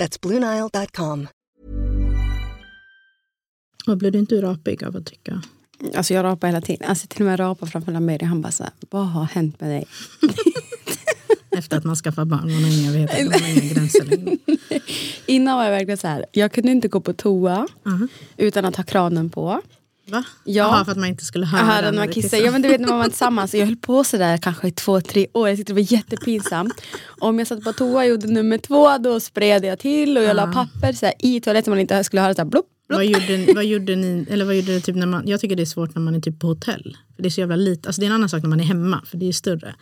That's BlueNile.com. Och blir du inte rapig av att trycka? Alltså jag rapar hela tiden. Alltså till och med rapar framför Lamedi. Han bara så här, vad har hänt med dig? Efter att man skaffar barn, man har inga, vet, man har inga gränser längre. Innan var jag verkligen så här, jag kunde inte gå på toa Mhm. utan att ha kranen på. Va? Ja. Jaha, för att man inte skulle höra Höra när man kissar. Ja men du vet när man var tillsammans. Jag höll på sådär kanske i två, tre år. Jag tyckte det var jättepinsamt. Om jag satt på toa och gjorde nummer två då spred jag till och jag la papper så här, i toaletten så man inte skulle höra så här blopp. Vad gjorde, ni- vad gjorde ni, eller vad gjorde du typ när man, jag tycker det är svårt när man är typ på hotell. För det är så jävla lite, alltså det är en annan sak när man är hemma, för det är större.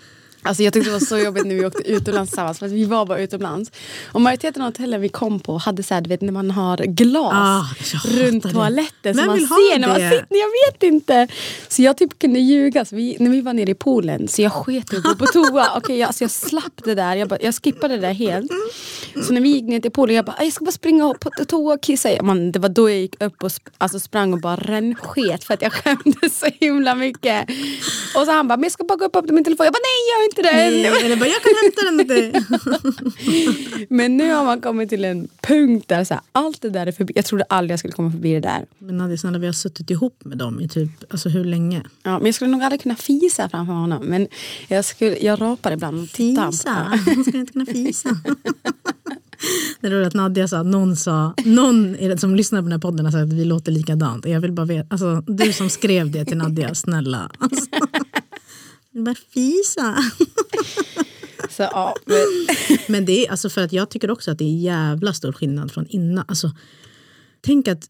Alltså jag tyckte det var så jobbigt när vi åkte utomlands tillsammans. För vi var bara utomlands. Och majoriteten av hotellen vi kom på hade så här, du vet när man har glas Ah, jag runt det. toaletten. Så man ser när man sitter. Jag vet inte. Så jag typ kunde ljuga. Så vi, när vi var nere i poolen så jag sket i att gå på toa. Okej, jag, alltså jag slapp det där. Jag, bara, jag skippade det där helt. Så när vi gick ner till poolen jag bara, "Ah, jag ska bara springa på toa och kissa. Man, det var då jag gick upp och sp- alltså sprang och bara rännsket för att jag skämdes så himla mycket. Och så han bara, men jag ska bara gå upp på min telefon. Jag bara, nej gör inte det. Nej, eller bara, jag kan hämta den åt dig. Men nu har man kommit till en punkt där så här, allt det där är förbi. Jag trodde aldrig jag skulle komma förbi det där. Men Nadia, snälla, vi har suttit ihop med dem i typ, alltså hur länge? Ja, men jag skulle nog aldrig kunna fisa framför honom. Men jag, skulle, jag rapar ibland och tittar. Fisa, man ska inte kunna fisa. Det är roligt att Nadja sa att någon sa, någon som lyssnar på den här podden har sagt att vi låter likadant. Jag vill bara veta, alltså du som skrev det till Nadja, snälla. Alltså, jag bara fisa. Så, ja, men, Men det är alltså för att jag tycker också att det är jävla stor skillnad från innan. Alltså, tänk att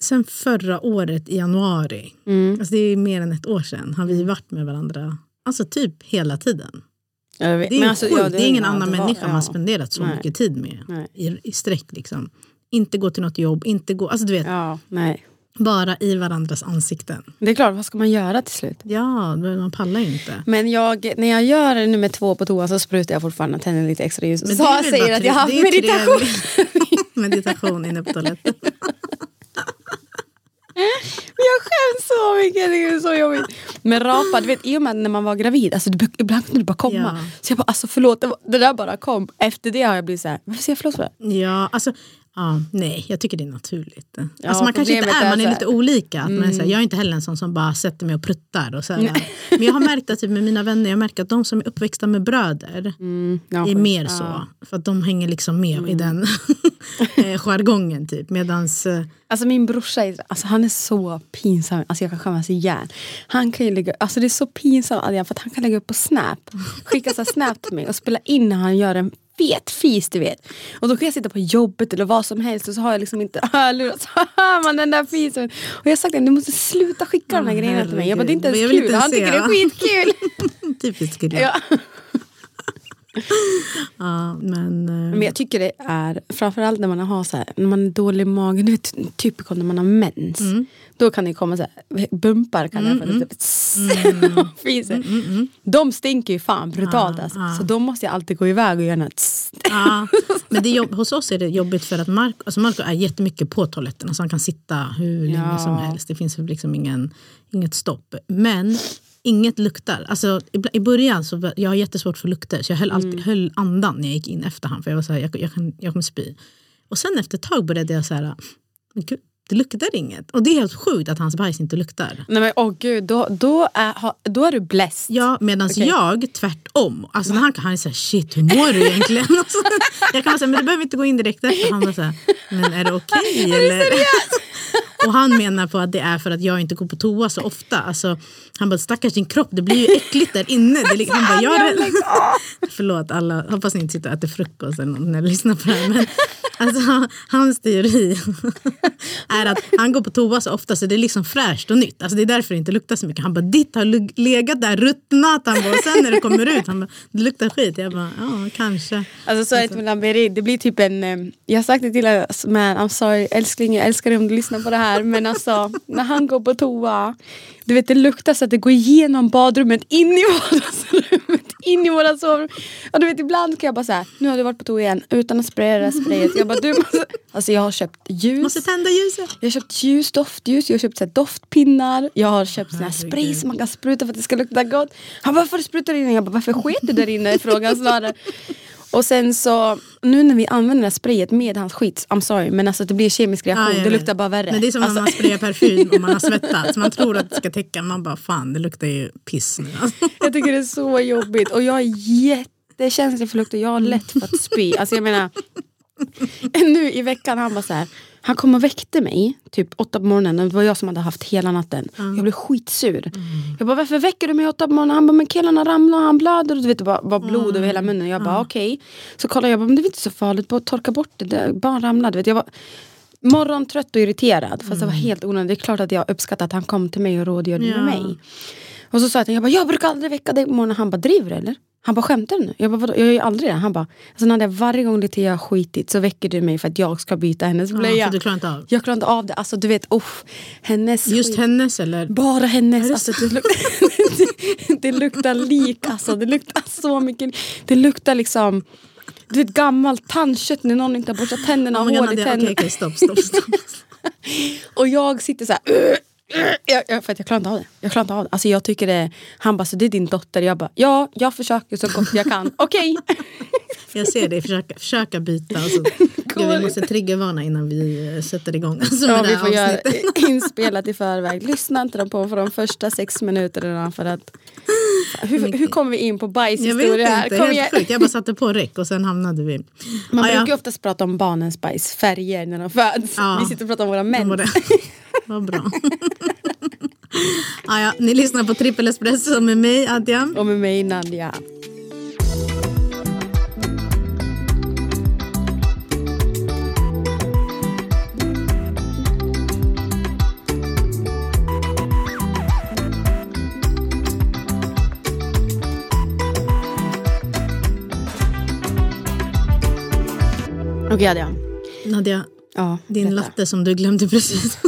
sen förra året i januari, alltså det är mer än ett år sedan, har vi varit med varandra alltså typ hela tiden. Det är, alltså, ja, det är ingen ja, annan det var- människa man ja. spenderat så Nej. mycket tid med i, i sträck. Liksom. Inte gå till något jobb, inte gå, alltså du vet, Ja, nej. Bara i varandras ansikten. Det är klart, vad ska man göra till slut? Ja, man pallar inte. Men jag, när jag gör nummer två på toa så sprutar jag fortfarande tänder lite extra ljus. Men väl säger att jag har haft meditation. meditation inne på toaletten. Men jag skäms så mycket, det är så jobbigt. Men rapa, du vet i och med när man var gravid, alltså, det, ibland kunde det bara komma. Ja. Så jag bara, alltså förlåt, det, var- det där bara kom. Efter det har jag blivit så här, varför säger jag förlåt för det? Ja, alltså, ja, nej, jag tycker det är naturligt. alltså man kanske inte är, man är lite olika. Att man är här, jag är inte heller en sån som bara sätter mig och pruttar. Och så men jag har märkt att typ, med mina vänner, jag märker att de som är uppväxta med bröder Ja, är mer ja. Mm. så. För att de hänger liksom med i den eh, jargongen. Typ. Medans, eh, Alltså min brorsa är, alltså, han är så pinsam, alltså jag kan skämmas ihjäl. Han kan ju lägga, alltså det är så pinsamt för att han kan lägga upp på snap, skicka så snap till mig och spela in när han gör en fet fis du vet. Och då kan jag sitta på jobbet eller vad som helst och så har jag liksom inte hörlurar så hör man den där fisen. Och jag har sagt att du måste sluta skicka de här grejerna till mig. Jag bara det är inte ens kul, han tycker det är skitkul. typiskt kille. ja. Ja, men, eh, Men jag tycker det är, framförallt när man har så här, när man är dålig i magen, du vet typ när man har mens. Då kan det komma så här, bumpar kan jag mm, mm. Fiser. De stinker ju fan brutalt alltså. Så då måste jag alltid gå iväg och göra något. tss. Ja, men det jobb, hos oss är det jobbigt för att Marco, alltså Marco är jättemycket på toaletten. Alltså han kan sitta hur länge Ja. som helst. Det finns liksom ingen, inget stopp. Men inget luktar. Alltså, i, början så var, jag har jättesvårt för lukter så jag höll, alltid, höll andan när jag gick in efter honom. För jag var så här, jag, jag, kan, jag kommer spy. Och sen efter ett tag började jag så här, men gud, det luktar inget. Och det är helt sjukt att hans bajs inte luktar. Nej men åh gud, då, då, är, då är du blessed. Ja, medan Okej. jag tvärtom. Alltså när han, han är såhär, shit hur mår du egentligen? Alltså, jag kan vara såhär, men du behöver inte gå in direkt efter. Han bara såhär, men är det okej eller? Och han menar på att det är för att jag inte går på toa så ofta. Alltså, han bara, stackars din kropp, det blir ju äckligt där inne. Det liksom, han bara, jag. Förlåt alla, hoppas ni inte sitter och äter frukost eller något när ni lyssnar på det här. Men, Alltså, hans teori är att han går på toa så ofta så det är liksom fräscht och nytt. Alltså, det är därför det inte luktar så mycket. Han bara, ditt har legat där, ruttnat. Han bara, och sen när det kommer ut, han bara, det luktar skit. Jag bara, ja kanske. Alltså så är det med Lamberi, det blir typ en... eh, Jag har sagt det till honom, men I'm sorry älskling, jag älskar dig om du lyssnar på det här. Men alltså, när han går på toa, du vet det luktar så att det går igenom badrummet in i vardagsrummet, in i våra sovrum. Och du vet ibland kan jag bara säga, nu har du varit på toa igen utan att spraya det här sprayet. Jag bara, du måste... Alltså jag har köpt ljus. Måste tända ljuset. Jag har köpt ljus, doftljus, jag har köpt så här, doftpinnar, jag har köpt sån här spray som man kan spruta för att det ska lukta gott. Han bara, varför sprutar du in? Jag bara, varför sket du där inne? Frågan snarare. Och sen så, nu när vi använder det här sprayet med hans skit, I'm sorry, men alltså det blir kemisk reaktion, jag det luktar bara värre. Men det är som alltså, när man sprayar parfym och man har svettats. Man tror att det ska täcka, man bara fan det luktar ju piss nu. Jag tycker det är så jobbigt och jag är jättekänslig för lukter, jag har lätt för att spy. Alltså jag menar, nu i veckan han bara så här, han kom och väckte mig typ åtta på morgonen, det var jag som hade haft hela natten. Jag blev skitsur. Jag bara varför väcker du mig åtta på morgonen? Han bara men killen har ramlat och han blöder och du vet det var, var blod över hela munnen. Jag bara okej. Så kollade jag, bara, men det är inte så farligt, bara torka bort det, det barn ramlade. Vet, jag var, morgontrött och irriterad fast det var helt onödigt. Det är klart att jag uppskattar att han kom till mig och rådgjorde Ja. med mig. Och så sa jag till honom, jag, bara, jag brukar aldrig väcka dig på morgonen. Han bara, driver du eller? Han bara, skämtar du nu? Jag bara, "Vadå? jag gör ju aldrig det. Han bara, alltså Nadia varje gång jag har skitit så väcker du mig för att jag ska byta hennes Ja, blöja. för du klarar inte av. Jag klarar inte av det. Alltså du vet, uff, hennes Just skit. hennes eller? Bara hennes. Alltså, det, luktar, det luktar lik alltså. Det luktar så mycket. Det luktar liksom du vet gammalt tandkött när någon inte har borstat tänderna och Oh God, i tänderna. Okej, okej, stopp, stopp, stopp. Och jag sitter så här. Jag, jag, för att jag klarar inte av det. Jag klarar inte av det. Alltså jag tycker det, han bara, så det är din dotter? Jag bara, ja, jag försöker så gott jag kan. Okej. Jag ser dig försöka, försöka byta. Alltså, Gud, vi måste triggervarna innan vi eh, sätter igång alltså, Ja, vi får göra inspelat i förväg. Lyssna inte på för de första sex minuterna för att... Hur, hur kom vi in på Jag vet bajshistoria inte, helt igen. sjukt. Jag bara satte på räck och sen hamnade vi... Man Ah, ja. brukar ju oftast prata om barnens bajs, färger när de föds. Ja. Vi sitter och pratar om våra män. Vad bra. ah, ja, ni lyssnar på Trippel Espresso med mig, Adja. Och med mig Nadja. Okej Adja. Nadja, Ja, din berätta. latte som du glömde precis.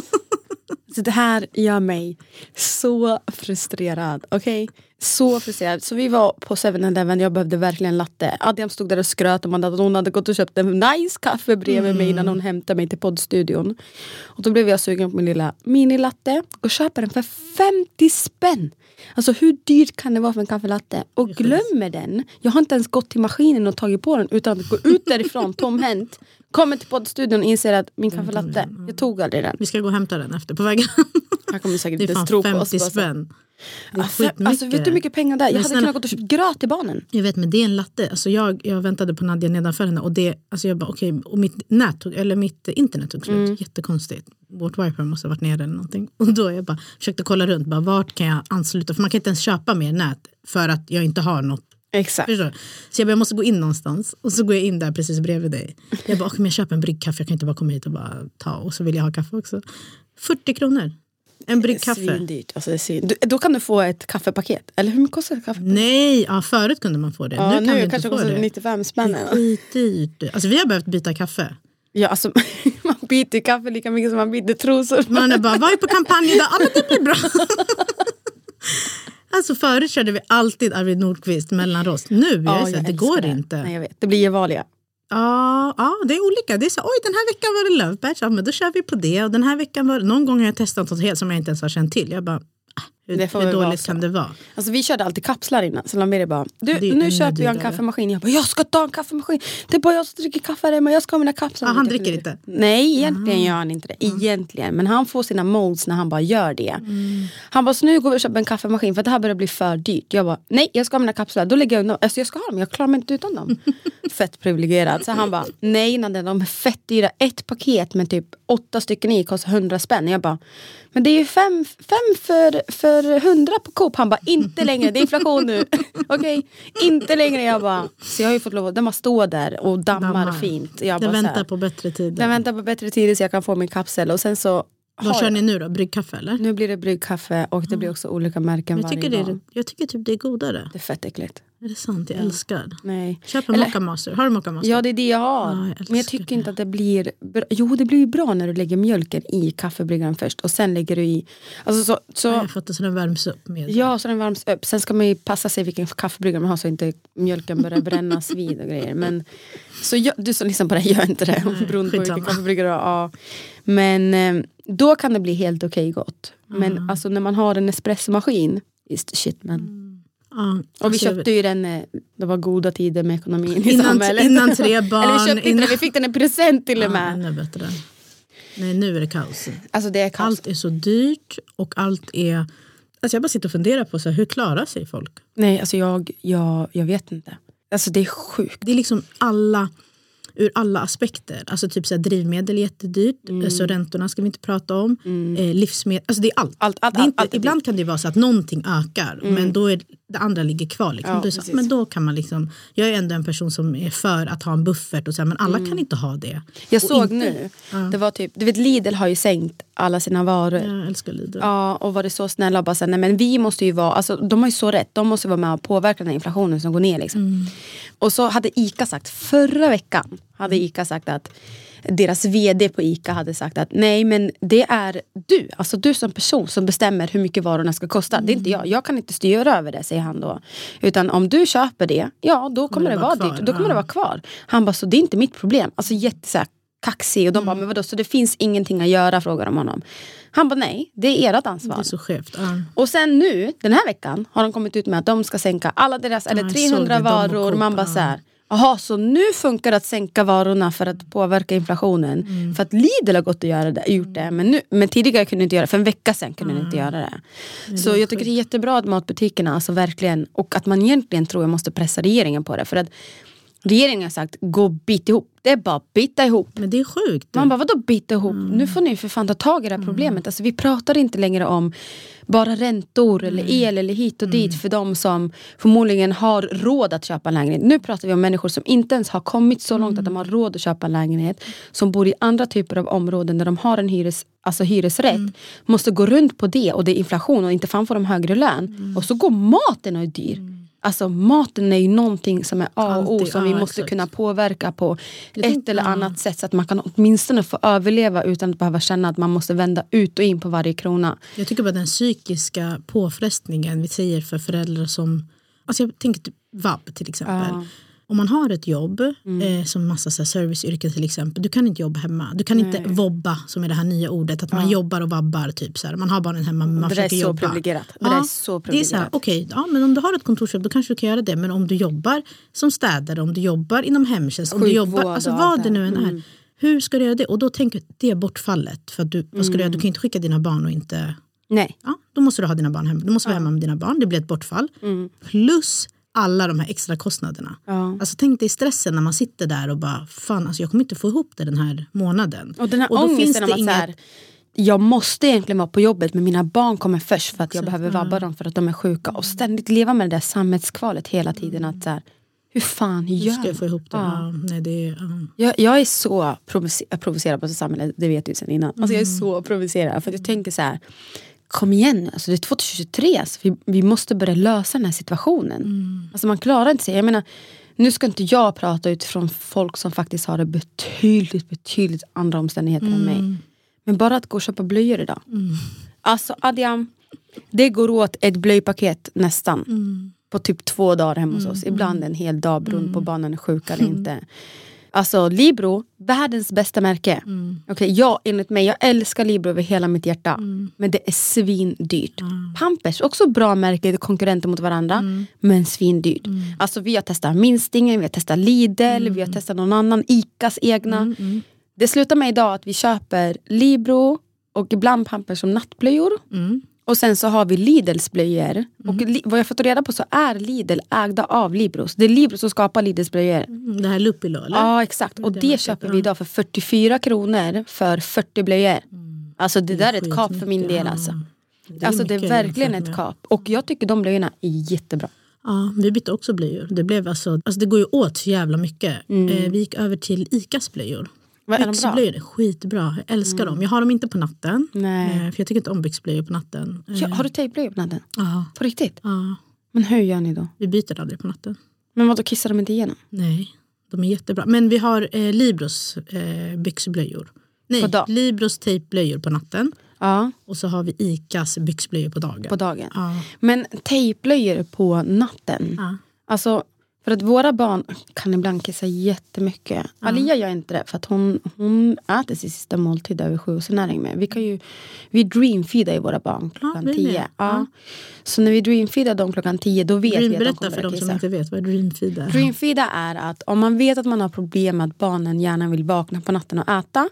Så det här gör mig så frustrerad. Okej? Så frustrerad. Så vi var på 7-Eleven, jag behövde verkligen latte. Adrian stod där och skröt om att hon hade gått och köpt en nice kaffe bredvid mig innan hon hämtade mig till poddstudion. Och då blev jag sugen på min lilla minilatte och köper den för 50 spänn. Alltså hur dyrt kan det vara för en kaffelatte? Och glömmer den. Jag har inte ens gått till maskinen och tagit på den utan att gå ut därifrån tomhänt. Kommer till poddstudion och inser att min kaffelatte, jag tog aldrig den. Vi ska gå och hämta den efter på vägen. Han kommer säkert Det är inte fan tro på oss. 50 bara så. spänn. Det är fem- skitmycket. Alltså, vet du hur mycket pengar det är? Jag Men hade snälla- kunnat gått och köpt gröt till barnen. Jag vet men det är en latte. Alltså jag, jag väntade på Nadja nedanför henne och, det, alltså jag bara, okay, och mitt, nät tog, eller mitt internet tog slut. Mm. Jättekonstigt. Vårt wifi måste ha varit nere eller någonting. Och då jag bara försökte kolla runt. Bara, vart kan jag ansluta? För man kan inte ens köpa mer nät för att jag inte har något. Exakt. Förstår? Så jag bara, jag måste gå in någonstans. Och så går jag in där precis bredvid dig. Jag bara, men jag köper en bryggkaffe. Jag kan inte bara komma hit och bara ta. Och så vill jag ha kaffe också. 40 kronor. En bryggkaffe. Alltså, det är svin... du, då kan du få ett kaffepaket. Eller hur mycket kostar ett kaffe? Nej, ja, förut kunde man få det. Ja, nu kan nu vi inte kanske få kostar det. 95 Det spänn. är skitdyrt. Alltså vi har behövt byta kaffe. Ja, alltså, man byter kaffe lika mycket som man byter trosor. Man är bara, vad är på kampanj idag? Ja men det blir bra. Alltså förut körde vi alltid Arvid Nordqvist mellanrost. Nu jag är så, här, det går inte. Nej, jag vet. Det blir Gevalia. Ja, ja, det är olika. Det är så, oj den här veckan var det Löfbergs, ja, men då kör vi på det. Och den här veckan var Någon gång har jag testat något helt som jag inte ens har känt till. Jag bara, hur, Det får hur dåligt kan det vara? Alltså, vi körde alltid kapslar innan. Så Lamberi bara, du, Det nu köper jag en kaffemaskin. Jag bara, jag ska ta en kaffemaskin. Det är bara jag som dricker kaffe hemma. Jag ska ha mina kapslar. Ah, han dricker inte? Nej, egentligen gör han inte det. Egentligen. Men han får sina molds när han bara gör det. Mm. Han bara, så nu går vi och köper en kaffemaskin för det här börjar bli för dyrt. Jag bara, nej jag ska ha mina kapslar. Då lägger jag undan. Alltså jag ska ha dem, jag klarar mig inte utan dem. Fett privilegierad. Så han bara, nej Nadja, de är fett dyra. Ett paket med typ åtta stycken i kostar 100 spänn. Jag bara, men det är ju fem, fem för, för för 100 på Coop. Han bara, inte längre, det är inflation nu. Okej, inte längre. Jag bara, så jag har ju fått lov att, den bara står där och dammar, Dammar. fint. Jag bara, väntar här, på bättre tider. den väntar på bättre tider så jag kan få min kapsel. Och sen så Vad kör ni nu då? Bryggkaffe eller? Nu blir det bryggkaffe och det blir också olika märken Jag varje tycker, det dag. är, jag tycker typ det är godare. Det är fett äckligt. Är det sant? Jag älskar. Nej. Köp en Eller- Mocca Master. Har du Mocca Master? Ja det är det jag har. Ja, jag Men jag tycker det. inte att det blir bra. Jo det blir ju bra när du lägger mjölken i kaffebryggaren först och sen lägger du i. Alltså så, så, Ja, jag fattar så den värms upp med. Ja, så den värms upp. Sen ska man ju passa sig vilken kaffebryggare man har så inte mjölken börjar brännas vid och grejer. Men, så jag, du som lyssnar på det, här, gör inte det. Nej, beroende på vilken kaffebryggare du har. Ja. Men eh, då kan det bli helt okej gott. Men Mm. alltså när man har en espressomaskin, shit man. Ja, Och vi alltså, köpte ju den, eh, det var goda tider med ekonomin i Innan- samhället. innan tre barn, Eller vi köpte innan- den, vi fick den i present till och Ja, med. ännu bättre. Nej, nu är det kaos. Alltså det är kaos. Allt är så dyrt och allt är... Alltså jag bara sitter och funderar på så här, hur klarar sig folk? Nej, alltså jag, jag, jag vet inte. Alltså det är sjukt. Det är liksom alla, ur alla aspekter. Alltså typ så här, drivmedel är jättedyrt, Mm. så räntorna ska vi inte prata om. Eh, livsmedel, alltså det är allt. Allt, allt, är inte, allt ibland kan det vara så att någonting ökar men då är det andra ligger kvar. Liksom. Ja, så, men då kan man liksom, jag är ändå en person som är för att ha en buffert och så här, men alla kan inte ha det. Jag Och såg inte- nu, det var typ, du vet Lidl har ju sänkt alla sina varor. Jag älskar Lidl. Ja, och var det så snälla och bara säga, nej men vi måste ju vara, alltså de har ju så rätt, de måste vara med och påverka den här inflationen som går ner liksom. Och så hade ICA sagt, förra veckan hade ICA sagt att deras vd på ICA hade sagt att nej men det är du, alltså du som person som bestämmer hur mycket varorna ska kosta. Det är inte jag, jag kan inte styra över det säger han då. Utan om du köper det, ja då kommer det, det vara kvar, dyrt, då kommer ja. det vara kvar. Han bara, så det är inte mitt problem. Alltså jätte så här, kaxig och de bara, men vadå så det finns ingenting att göra frågar de honom. Han bara, nej det är ert ansvar. Det är så skevt. Ja. Och sen nu, den här veckan, har de kommit ut med att de ska sänka alla deras, eller jag 300 såg det, de och varor. Man bara ja. så här, jaha så nu funkar det att sänka varorna för att påverka inflationen. Mm. För att Lidl har gått och göra det, gjort det, men, nu, men tidigare kunde de inte göra det, för en vecka sedan kunde de inte göra det. Så jag tycker det är jättebra att matbutikerna, alltså verkligen, och att man egentligen tror jag måste pressa regeringen på det. För att regeringen har sagt, gå bit ihop. Det är bara bita ihop. Men det är sjukt. Man bara, vadå bita ihop? Mm. Nu får ni för fan ta tag i det här problemet. Alltså, vi pratar inte längre om bara räntor eller Mm. el eller hit och dit för de som förmodligen har råd att köpa en lägenhet. Nu pratar vi om människor som inte ens har kommit så långt att de har Mm. råd att köpa en lägenhet. Som bor i andra typer av områden där de har en hyres, alltså hyresrätt. Mm. Måste gå runt på det och det är inflation och inte fan får de högre lön. Mm. Och så går maten och är dyr. Alltså maten är ju någonting som är A och O som vi måste exakt. kunna påverka på ett eller annat sätt så att man kan åtminstone få överleva utan att behöva känna att man måste vända ut och in på varje krona. Jag tycker bara den psykiska påfrestningen vi säger för föräldrar som, alltså jag tänker typ vab till exempel. Ja. Mm. Om man har ett jobb, eh, som massa så här, serviceyrken till exempel, du kan inte jobba hemma. Du kan inte vobba, som är det här nya ordet, att man jobbar och vabbar. Typ, så här. Man har barnen hemma, men man Det är försöker så jobba. privilegierat. Det är så det är så här, privilegierat. okej, ja, men om du har ett kontorsjobb då kanske du kan göra det. Men om du jobbar som städare, om du jobbar inom hemtjänst, om du jobbar, alltså vad det det nu än är. Hur ska du göra det? Och då tänker jag, det är bortfallet. För du, vad ska du, göra? du kan inte skicka dina barn och inte Nej. ja, då måste du ha dina barn hemma. Du måste vara hemma med dina barn, det blir ett bortfall. Plus alla de här extra kostnaderna. Ja. Alltså tänk dig stressen när man sitter där och bara, fan alltså jag kommer inte få ihop det den här månaden. Och den här då finns ångesten om det att inget- så här, jag måste egentligen vara på jobbet men mina barn kommer först för att jag Exakt, behöver vabba dem för att de är sjuka. Och ständigt leva med det där sammetskvalet hela tiden. Att så här, hur fan Hur gör ska jag få ihop det? Ja. Nej, det är, ja. Jag, jag är så provocer- provocerad på samhället, det vet du sen innan. Alltså jag är så provocerad för jag tänker så här. Kom igen alltså det är 2023, alltså vi, vi måste börja lösa den här situationen. Alltså man klarar inte sig. Jag menar, nu ska inte jag prata utifrån folk som faktiskt har det betydligt, betydligt andra omständigheter än mig. Men bara att gå och köpa blöjor idag. Alltså Adiam, det går åt ett blöjpaket nästan. På typ två dagar hemma hos oss. Ibland en hel dag beroende på om barnen är sjuka eller inte. Alltså Libro, världens bästa märke. Okej, jag, enligt mig, jag älskar Libro över hela mitt hjärta. Men det är svindyrt. Pampers, också bra märke, konkurrenter mot varandra. Men svindyrt. Alltså vi har testat Minstingen, vi har testat Lidl, vi har testat någon annan, Icas egna. Det slutar med idag att vi köper Libro och ibland Pampers som nattblöjor. Mm. Och sen så har vi Lidls blöjor. Och li- vad jag fått reda på så är Lidl ägda av Libros. Det är Libro som skapar Lidls blöjor. Mm, Det här eller? Ja exakt. Och det det köper vi idag för 44 kronor för 40 blöjor. Alltså det, där är ett kap för min del alltså. är alltså det är verkligen ett kap. Och jag tycker de blöjorna är jättebra. Ja, vi bytte också blöjor. Det, blev alltså, alltså det går ju åt så jävla mycket. Mm. Eh, vi gick över till ICAs blöjor. Vad är? Byxblöjor är skitbra. Jag älskar dem. Jag har dem inte på natten. Nej. Eh, för jag tycker inte om byxblöjor på natten. Eh, Ja, har du tejpblöjor på natten? ja, På riktigt? ja. Men hur gör ni då? vi byter aldrig på natten. Men vadå, kissar de inte igenom? Nej, de är jättebra. Men vi har eh, Libros eh, byxblöjor. Nej, På dag- Libros tejpblöjor på natten. Ja, Och så har vi ICAs byxblöjor på dagen. på dagen. Ja. Men tejpblöjor på natten. Ja. Alltså, för att våra barn kan ibland kissa jättemycket. Alia gör inte det för att hon, hon äter sin sista måltid över sju och sen är det med. Vi, kan ju, vi dreamfeedar ju våra barn klockan med. tio. Ja. Ja. Så när vi dreamfeedar dem klockan tio då vet Dream, vi att de kommer för att de som inte vet vad dreamfeed är. Dreamfeeda är att om man vet att man har problem med att barnen gärna vill vakna på natten och äta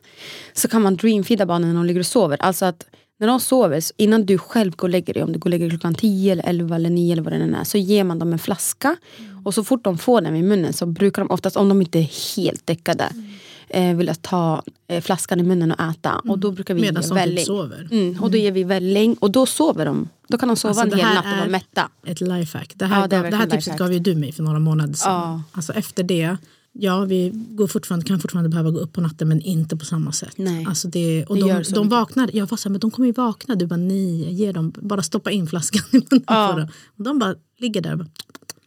så kan man dreamfeeda barnen när de ligger och sover. Alltså att när de sover, innan du själv går och lägger dig, om du går och lägger dig klockan 10 eller 11 eller 9 eller vad det än är, så ger man dem en flaska. Och så fort de får den i munnen så brukar de oftast, om de inte är helt däckade, eh, vilja ta eh, flaskan i munnen och äta. Och då brukar vi Medan ge typ välling. sover. Mm, och då ger vi välling och då sover de. Då kan de sova Alltså, en hel natt och vara mätta. Ett lifehack. Det här, Ja, det gav, det här tipset lifehack. gav ju du mig för några månader sedan. Ja. Alltså efter det, ja vi går fortfarande, kan fortfarande behöva gå upp på natten men inte på samma sätt. Nej. Alltså det, och Det de, de vaknar, jag var så här, men de kommer ju vakna. Du bara nej, ge dem, bara stoppa in flaskan i munnen Ja. på dem. Och de bara ligger där och bara,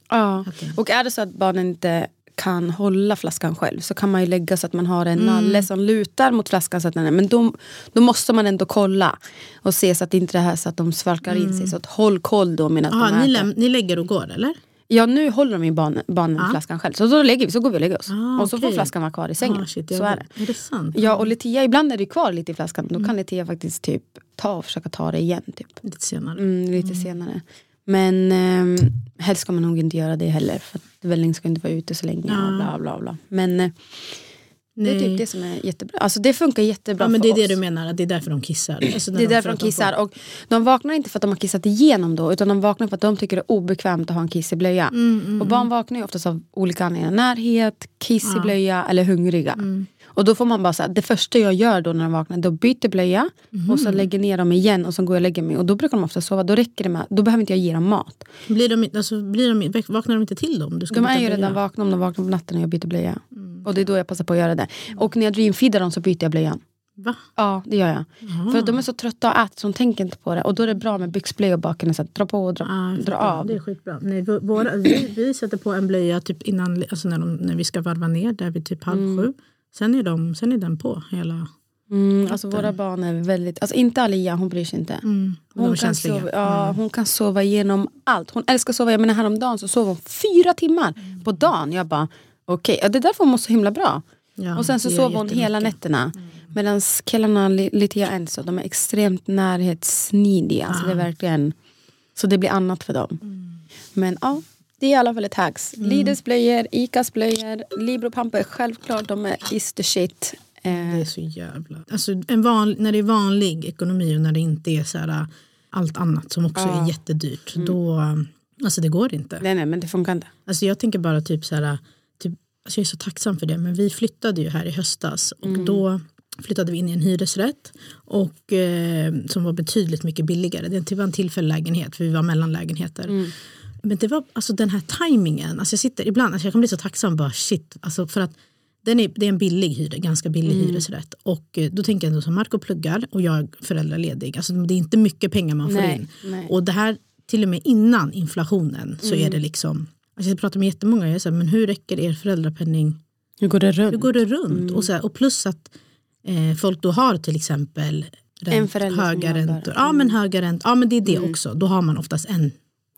Ja. Okej. Och är det så att barnen inte kan hålla flaskan själv så kan man ju lägga så att man har Mm. en nalle som lutar mot flaskan. Så att den är, men då, då måste man ändå kolla och se så att det inte är det här så att de svalkar in sig. Så att håll koll då medan Mm. ni, läm, ni lägger och går eller? Ja nu håller de ju barnen, barnen Ja. flaskan själv. Så då lägger vi, så går vi och lägger oss. Ah, och så får okej. flaskan vara kvar i sängen. Ah, shit, så är det. Är det sant? Ja och Letia, ibland är det kvar lite i flaskan. Då Mm. kan Letia faktiskt typ ta och försöka ta det igen. Typ. Lite senare. Mm, lite senare. Men eh, helst ska man nog inte göra det heller. För att välling ska inte vara ute så länge. Och bla, bla, bla. Men eh, det är Nej. typ det som är jättebra. Alltså det funkar jättebra ja, men det är det oss. du menar, att det är därför de kissar? Alltså Det är därför för de att får- kissar. Och de vaknar inte för att de har kissat igenom då. Utan de vaknar för att de tycker det är obekvämt att ha en kissig blöja. Mm, mm, Och barn vaknar ju oftast av olika anledningar. Närhet, kiss i blöja eller hungriga. Mm. Och då får man bara säga det första jag gör då när de vaknar, då byter blöja och så lägger ner dem igen och så går jag och lägger mig. Och då brukar de ofta sova. Då räcker det med, då behöver inte jag ge dem mat. Blir de, alltså, blir de, vaknar de inte till dem? Du ska De är ju redan vakna om de vaknar på natten och jag byter blöja. Mm. Och det är då jag passar på att göra det. Och när jag dreamfeedar dem så byter jag blöjan. Va? Ja, det gör jag. Jaha. För att de är så trötta och äter så de tänker inte på det. Och då är det bra med byxblöja baken. Så att dra på och dra, Ah, dra av. Det är skitbra. Nej, vå- våra, vi, vi sätter på en blöja typ innan, alltså när, de, när vi ska varva ner, där vid typ halv sju. Sen är, de, sen är den på hela... Mm, alltså våra barn är väldigt, alltså inte Alia, hon bryr sig inte. Mm, är Hon, kan sova, ja, hon kan sova igenom allt. Hon älskar att sova. Jag menar häromdagen så sov hon fyra timmar på dagen. Jag bara, okej, ja, det är därför hon mår så himla bra. Ja, och sen så sov hon hela nätterna. Medan killarna, li- Litia och Enzo, de är extremt närhetssnidiga. Alltså det är verkligen, så det blir annat för dem. Men ja, det är i alla fall ett hacks. Lidls blöjor, Icas blöjor, Libro Pamper, självklart de är is the shit. Det Eh, är så jävla... Alltså, en van, när det är vanlig ekonomi och när det inte är så här, äh, allt annat som också är jättedyrt. Då, alltså det går inte. nej, nej, men det funkar inte. Alltså jag tänker bara typ så här, typ, alltså jag är så tacksam för det, men vi flyttade ju här i höstas och Mm. då flyttade vi in i en hyresrätt och, eh, som var betydligt mycket billigare. Det var en tillfällig lägenhet för vi var mellanlägenheter. Mm. Men det var alltså den här tajmingen, alltså jag sitter ibland, alltså jag kan bli så tacksam bara shit, alltså för att den är, det är en billig hyra, ganska billig Mm. hyresrätt. Och eh, då tänker jag ändå som Marco pluggar och jag är föräldraledig. Alltså det är inte mycket pengar man får Nej, in. nej. Och det här, till och med innan inflationen så Mm. är det liksom, alltså jag pratar med jättemånga, jag är så här, men hur räcker er föräldrapenning, Hur går det runt? hur går det runt? Mm. Och, så här, och plus att eh, folk då har till exempel En förälder höga. Mm. räntor. Ja men höga räntor, ja men det är det också. Då har man oftast en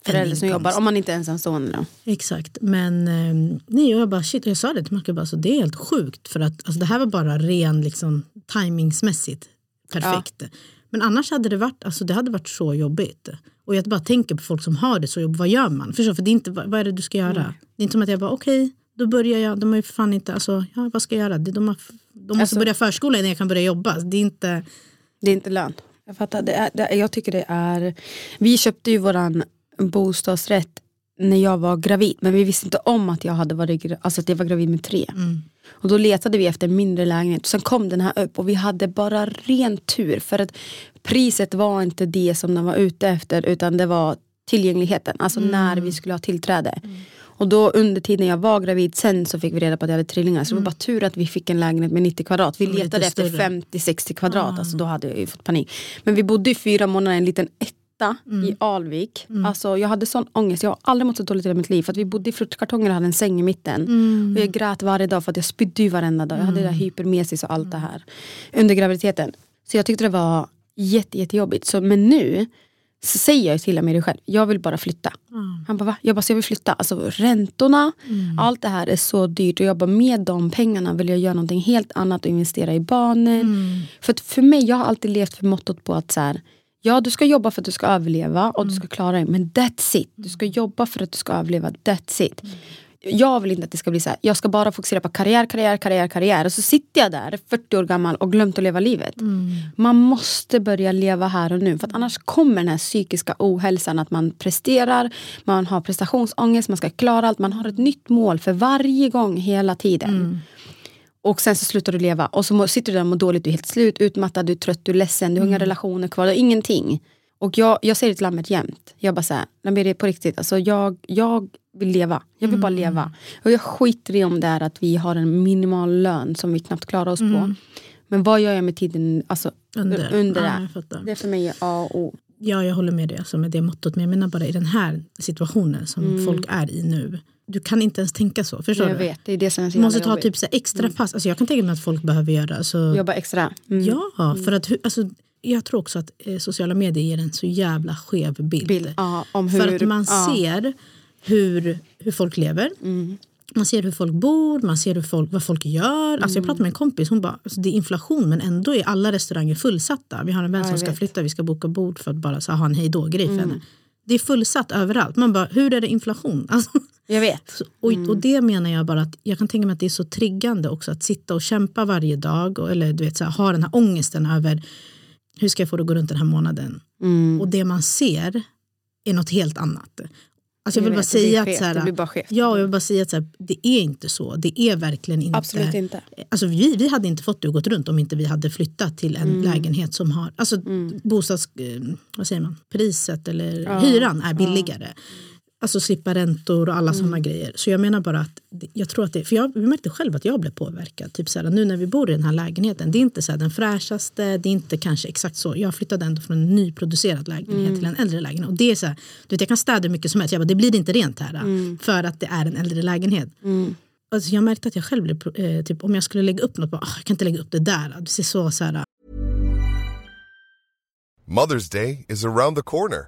Förälder som jobbar, om man inte är ensamstående då. Exakt, men eh, nej, och jag bara shit, och jag sa det till Marco, jag bara, så det är helt sjukt för att alltså, det här var bara ren liksom, timingsmässigt perfekt. Men annars hade det varit, alltså, det hade varit så jobbigt. Och jag bara tänker på folk som har det så jobbigt, vad gör man? Förstår, för det är inte, vad, är det du ska göra? Det är inte som att jag bara okej, då börjar jag, de har ju för fan inte, alltså, ja, vad ska jag göra? De, de, har, de måste Alltså- börja förskola innan jag kan börja jobba. Det är inte, Det är inte lönt. Jag fattar. Det är, det är, jag tycker det är... Vi köpte ju våran bostadsrätt när jag var gravid. Men vi visste inte om att jag, hade varit, alltså att jag var gravid med tre. Mm. Och då letade vi efter en mindre lägenhet. Sen kom den här upp och vi hade bara ren tur. För att priset var inte det som de var ute efter utan det var tillgängligheten. Alltså när vi skulle ha tillträde. Och då under tiden jag var gravid sen så fick vi reda på att jag hade trillingar. Så det var bara tur att vi fick en lägenhet med 90 kvadrat. Vi letade efter större. 50-60 kvadrat. Alltså då hade jag ju fått panik. Men vi bodde i fyra månader i en liten etta i Alvik. Alltså jag hade sån ångest. Jag har aldrig mått så dåligt i hela mitt liv. För att vi bodde i fruktkartonger och hade en säng i mitten. Och jag grät varje dag för att jag spydde ju varenda dag. Jag hade det där hypermesis och allt det här. Under graviditeten. Så jag tyckte det var jätte, jättejobbigt. Så, men nu så säger jag till Amiri själv, jag vill bara flytta. Han bara va? Jag bara, så jag vill flytta. Alltså räntorna, allt det här är så dyrt. Och jag bara, med de pengarna vill jag göra någonting helt annat och investera i barnen. För att för mig, jag har alltid levt för mottot på att så här, ja du ska jobba för att du ska överleva och du ska klara dig. Men that's it. Du ska jobba för att du ska överleva, that's it. Jag vill inte att det ska bli så här, jag ska bara fokusera på karriär, karriär, karriär, karriär. Och så sitter jag där, 40 år gammal och glömt att leva livet. Man måste börja leva här och nu. För att annars kommer den här psykiska ohälsan. Att man presterar, man har prestationsångest, man ska klara allt. Man har ett nytt mål för varje gång, hela tiden. Och sen så slutar du leva och så sitter du där och mår dåligt, du är helt slut, utmattad, du är trött, du är ledsen, du har inga relationer kvar, du har ingenting. Och jag, jag säger till Lammet jämt, jag bara såhär, det är på riktigt, alltså jag, jag vill leva. Jag vill bara leva. Och jag skiter i om det är att vi har en minimal lön som vi knappt klarar oss på. Men vad gör jag med tiden alltså, Under. under, Ja, det? Det är för mig A och O. Ja, jag håller med dig alltså, med det mottot. Men jag menar bara i den här situationen som folk är i nu. Du kan inte ens tänka så. Förstår Jag du? vet, det är det som är så Du måste ta jobbigt. typ så extra pass. Alltså, jag kan tänka mig att folk behöver göra alltså, Jobba extra. Mm. Ja, för att alltså, jag tror också att eh, sociala medier ger en så jävla skev bild. Bild, ja, om hur, För att man ja. Mm. ser hur, hur folk lever. Man ser hur folk bor, man ser hur folk, vad folk gör. Alltså Mm. jag pratade med en kompis, hon bara, alltså det är inflation men ändå är alla restauranger fullsatta. Vi har en vän som jag ska. Mm. flytta, vi ska boka bord för att bara så, ha en hejdå-grej för henne. Det är fullsatt överallt. Man bara, hur är det inflation? Alltså, Jag vet. så, och, Mm. och det menar jag bara att jag kan tänka mig att det är så triggande också att sitta och kämpa varje dag och, eller du vet, så här, ha den här ångesten över hur ska jag få det att gå runt den här månaden. Mm. Och det man ser är något helt annat. Alltså jag vill Jag bara vet, blir säga att så här, bara ja, jag vill bara säga att så här, det är inte så. Det är verkligen inte. Absolut inte. Alltså vi, vi hade inte fått det att gå runt om inte vi hade flyttat till en Mm. lägenhet som har, alltså bostads, eh, vad säger man, priset eller hyran är billigare. Alltså slippa räntor och alla Mm. sådana grejer. Så jag menar bara att jag tror att det, för jag märkte själv att jag blev påverkad. Typ så här, nu när vi bor i den här lägenheten, det är inte så här, den fräschaste, det är inte kanske exakt så. Jag flyttade ändå från en nyproducerad lägenhet Mm. till en äldre lägenhet. Och det är så här, du vet, jag kan städa mycket som helst, jag bara, det blir inte rent här. Mm. För att det är en äldre lägenhet. Alltså jag märkte att jag själv blev, eh, typ, om jag skulle lägga upp något, bara, "Ah, jag kan inte lägga upp det där. Det ser så, så här, Mother's Day is around the corner.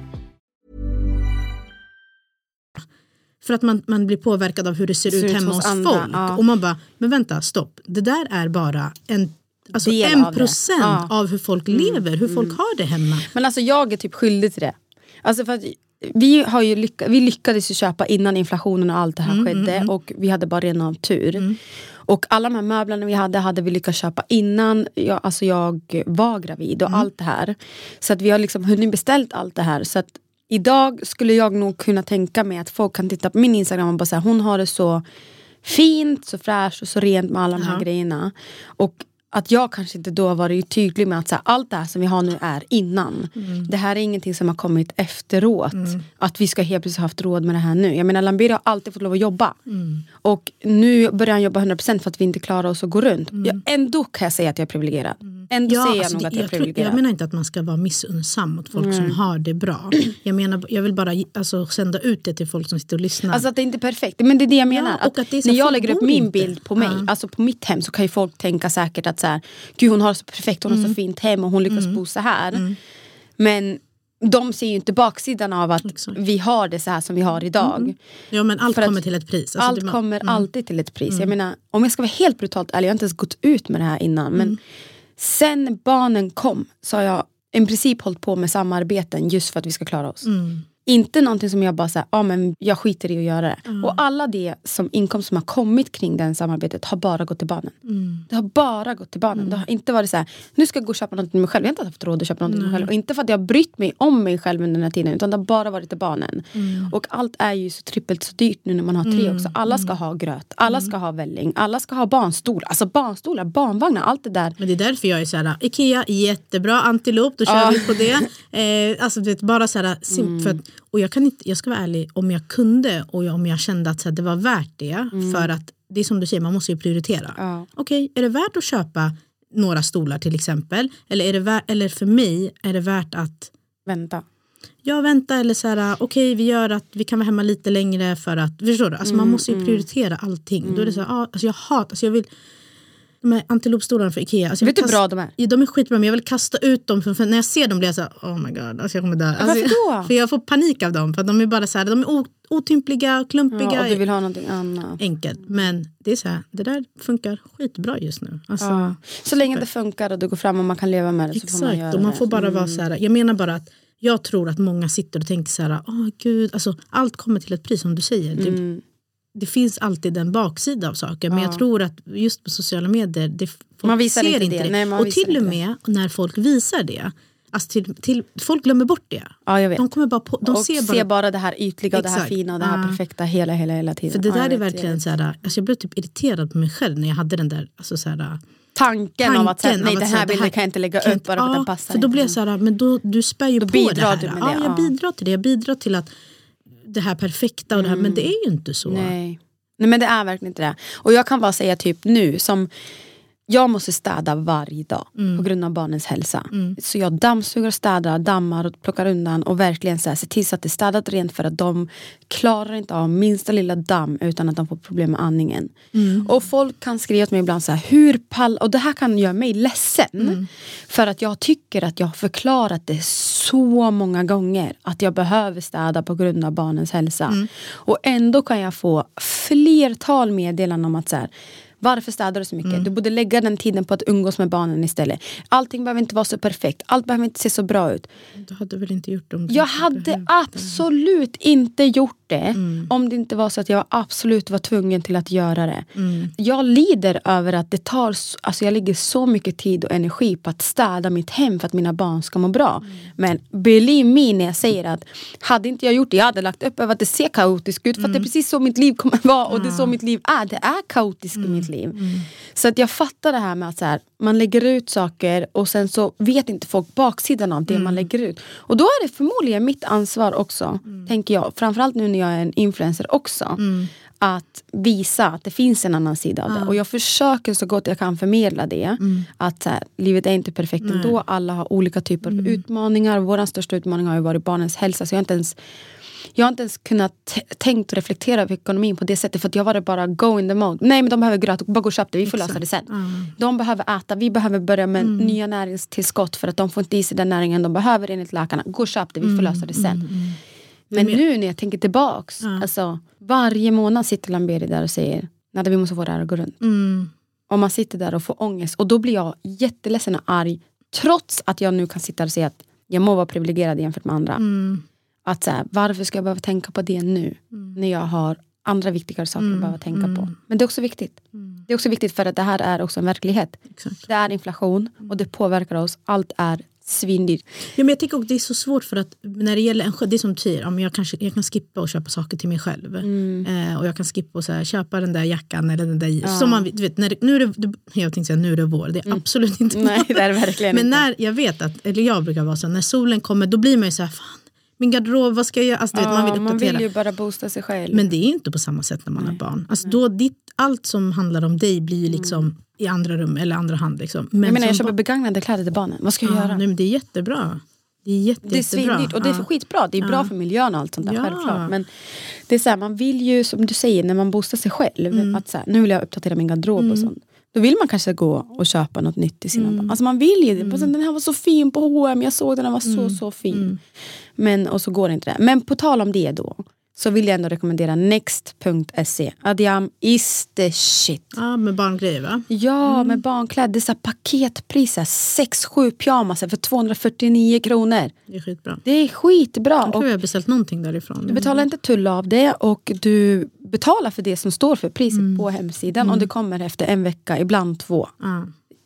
För att man, man blir påverkad av hur det ser, Ser ut hemma hos hos folk. ja. Och man bara, men vänta, stopp. Det där är bara en, alltså Del en av procent Ja. Mm. av hur folk lever, hur folk har det hemma. Men alltså jag är typ skyldig till det. Alltså för att vi, har ju lyck vi lyckades ju köpa innan inflationen och allt det här skedde och vi hade bara ren av tur. Och alla de här möblerna vi hade hade vi lyckats köpa innan jag, alltså jag var gravid och allt det här. Så att vi har liksom hunnit beställt allt det här. Så att idag skulle jag nog kunna tänka mig att folk kan titta på min Instagram och bara säga hon har det så fint, så fräscht och så rent med alla de här grejerna. Och att jag kanske inte då varit tydlig med att så här, allt det här som vi har nu är innan. Mm. Det här är ingenting som har kommit efteråt. Att vi ska helt plötsligt ha haft råd med det här nu. Jag menar Lambiri har alltid fått lov att jobba. Mm. Och nu börjar han jobba 100% för att vi inte klarar oss att gå runt. Mm. Jag, ändå kan jag säga att jag är privilegierad. Ändå säger jag alltså, nog det- att jag är jag, tror, jag menar inte att man ska vara missunnsam mot folk som har det bra. Jag, menar, jag vill bara alltså, sända ut det till folk som sitter och lyssnar. Alltså att det inte är perfekt. Men det är det jag menar. och att är så när jag lägger upp min inte. bild på mig, Ja. alltså på mitt hem så kan ju folk tänka säkert att så här, Gud hon har så perfekt, hon har Mm. så fint hem och hon lyckas bo så här. Men de ser ju inte baksidan av att Exakt. vi har det så här som vi har idag. ja, men allt för att kommer till ett pris. Alltså, Allt man- kommer alltid till ett pris. Jag menar, om jag ska vara helt brutalt ärlig, jag har inte ens gått ut med det här innan. Men sen barnen kom så har jag i princip hållit på med samarbeten just för att vi ska klara oss. Mm. Inte någonting som jag bara säger, ah, men jag skiter i att göra det. Och alla det som inkomst som har kommit kring det samarbetet har bara gått till barnen. Det har bara gått till barnen. Det har inte varit så här, nu ska jag gå och köpa något till mig själv. Jag har inte haft råd att köpa något till mig själv. Och inte för att jag har brytt mig om mig själv under den här tiden. Utan det har bara varit till barnen. Och allt är ju så trippelt så dyrt nu när man har tre också. Alla ska ha gröt, alla ska ha välling, alla ska ha barnstolar. Alltså barnstolar, barnvagnar, allt det där. Men det är därför jag är såhär, Ikea jättebra, antilop, då kör Ja. vi på det. Eh, alltså, vet, bara såhär, sim- Mm. för att, och jag, kan inte, jag ska vara ärlig, om jag kunde och om jag kände att såhär, det var värt det, för att det är som du säger, man måste ju prioritera. Mm. Ja. Okej, är det värt att köpa några stolar till exempel? Eller, är det värt, eller för mig är det värt att Vänta. jag väntar eller så här, okej vi gör att vi kan vara hemma lite längre för att, förstår du? Alltså man Mm, måste ju prioritera allting. Då är det så här, ah, alltså jag hatar, alltså jag vill, de här antilopstolarna för Ikea. Alltså Vet du hur bra de är? De är skitbra men jag vill kasta ut dem för, när jag ser dem blir jag så här, oh my god, alltså jag kommer dö. Alltså, Varför då? För jag får panik av dem för de är bara så här, de är otympliga, klumpiga. Ja, och du vill ha någonting annat. Enkelt. Men det är så här, det där funkar skitbra just nu. Alltså, Ja. Så länge det funkar och det går fram och man kan leva med det så får man Exakt, göra och man får bara Mm. vara så här. Jag menar bara att jag tror att många sitter och tänker så här, åh gud, alltså, allt kommer till ett pris som du säger. Det, Mm. Det finns alltid en baksida av saker men jag tror att just på sociala medier, det, Man visar ser inte det. Nej, man och till och med när folk visar det, alltså till, till, folk glömmer bort det. Ja, jag vet. De, kommer bara på, de och ser ser bara, bara, det här ytliga och det här fina och det här Ja. perfekta hela, hela, hela tiden. för det Ja, där jag är verkligen vet. så här, alltså jag blev typ irriterad på mig själv när jag hade den där, alltså så här, Tanken, av att säga, tanken nej den här det bilden kan jag inte lägga upp bara för att ja, den passar För då blir jag så här, men då, du spär ju Då på det här. du med ja, det, jag ja. bidrar till det. Jag bidrar till att det här perfekta och det här, men det är ju inte så. Nej. nej men det är verkligen inte det. Och jag kan bara säga typ nu som jag måste städa varje dag Mm. på grund av barnens hälsa. Så jag dammsuger, städar, dammar och plockar undan och verkligen så här, ser till så att det är städat rent för att de klarar inte av minsta lilla damm utan att de får problem med andningen. Mm. Och folk kan skriva till mig ibland så här, hur pall... Och det här kan göra mig ledsen. Mm. För att jag tycker att jag har förklarat det så många gånger att jag behöver städa på grund av barnens hälsa. Mm. Och ändå kan jag få flertal meddelanden om att så här, varför städar du så mycket? Mm. Du borde lägga den tiden på att umgås med barnen istället. Allting behöver inte vara så perfekt. Allt behöver inte se så bra ut. Du hade väl inte gjort det om du Jag hade absolut inte gjort det Mm. om det inte var så att jag absolut var tvungen till att göra det. Mm. Jag lider över att det tar, alltså jag lägger så mycket tid och energi på att städa mitt hem för att mina barn ska må bra. Mm. Men believe me när jag säger att hade inte jag gjort det, jag hade lagt upp över att det ser kaotiskt ut för det är precis så mitt liv kommer vara och det är så mitt liv är. Det är kaotiskt i mitt liv. Så att jag fattar det här med att så här, man lägger ut saker och sen så vet inte folk baksidan av det man lägger ut. Och då är det förmodligen mitt ansvar också, tänker jag. Framförallt nu när jag är en influencer också. Att visa att det finns en annan sida av det. Och jag försöker så gott jag kan förmedla det. Att så här, livet är inte perfekt ändå. Alla har olika typer av utmaningar. Vår största utmaning har ju varit barnens hälsa. Så jag har inte ens jag har inte ens kunnat tänkt och reflektera över ekonomin på det sättet för att jag var bara go in the mode. Nej men de behöver gröt, bara gå och köp det, vi får lösa det sen. De behöver äta, vi behöver börja med nya näringstillskott för att de får inte i sig den näringen de behöver enligt läkarna. Gå och köp det, vi får lösa det sen. Men nu när jag tänker tillbaks, alltså, varje månad sitter Lamberi där och säger Nej, vi måste få det här att gå runt. Mm. Och man sitter där och får ångest och då blir jag jätteledsen och arg trots att jag nu kan sitta och säga att jag må vara privilegierad jämfört med andra. Mm. Att så här, varför ska jag behöva tänka på det nu? När jag har andra viktigare saker att behöva tänka på. Men det är också viktigt. Det är också viktigt för att det här är också en verklighet. Exakt. Det är inflation och det påverkar oss. Allt är Svindyrt. Ja, men jag tycker också det är så svårt för att när det gäller en det är som du säger, ja, men jag, kanske, jag kan skippa och köpa saker till mig själv. Eh, och jag kan skippa och så här, köpa den där jackan eller den där som man, du vet, när det, nu är det, Jag tänkte säga nu är det vår, det är absolut inte Nej, det är verkligen Men när jag vet att, eller jag brukar vara så, när solen kommer då blir man ju så här, fan min garderob, vad ska jag göra? Alltså, du vet, man vill Ja, man vill ju bara boosta sig själv. Men det är inte på samma sätt när man har barn. Alltså, då, ditt, allt som handlar om dig blir ju liksom i andra rum eller andra hand. Liksom. Men jag menar jag köper begagnade kläder till barnen. Vad ska jag ja, göra? nej, men det är jättebra. Det är, jätte, Det är svindyrt och det är Ja. skitbra. Det är bra för miljön och allt sånt där, Ja. självklart. Men det är så här, man vill ju, som du säger, när man boostar sig själv. Mm. Att så här, nu vill jag uppdatera min garderob och sånt. Då vill man kanske gå och köpa något nytt till sina Mm. barn. Alltså man vill ju det. Så, Den här var så fin på H&M jag såg den, den var Mm. så så fin. Men, och så går det inte det. Men på tal om det då. Så vill jag ändå rekommendera next.se. Adiam is the shit. Ja, med barngrejer va? Ja, Mm. med barnkläder. Här paketpriser. 6-7 pyjamaser för 249 kronor. Det är skitbra. Det är skitbra. Jag tror jag har beställt någonting därifrån. du betalar inte tull av det och du betalar för det som står för priset Mm. på hemsidan. Och det kommer efter en vecka, ibland två.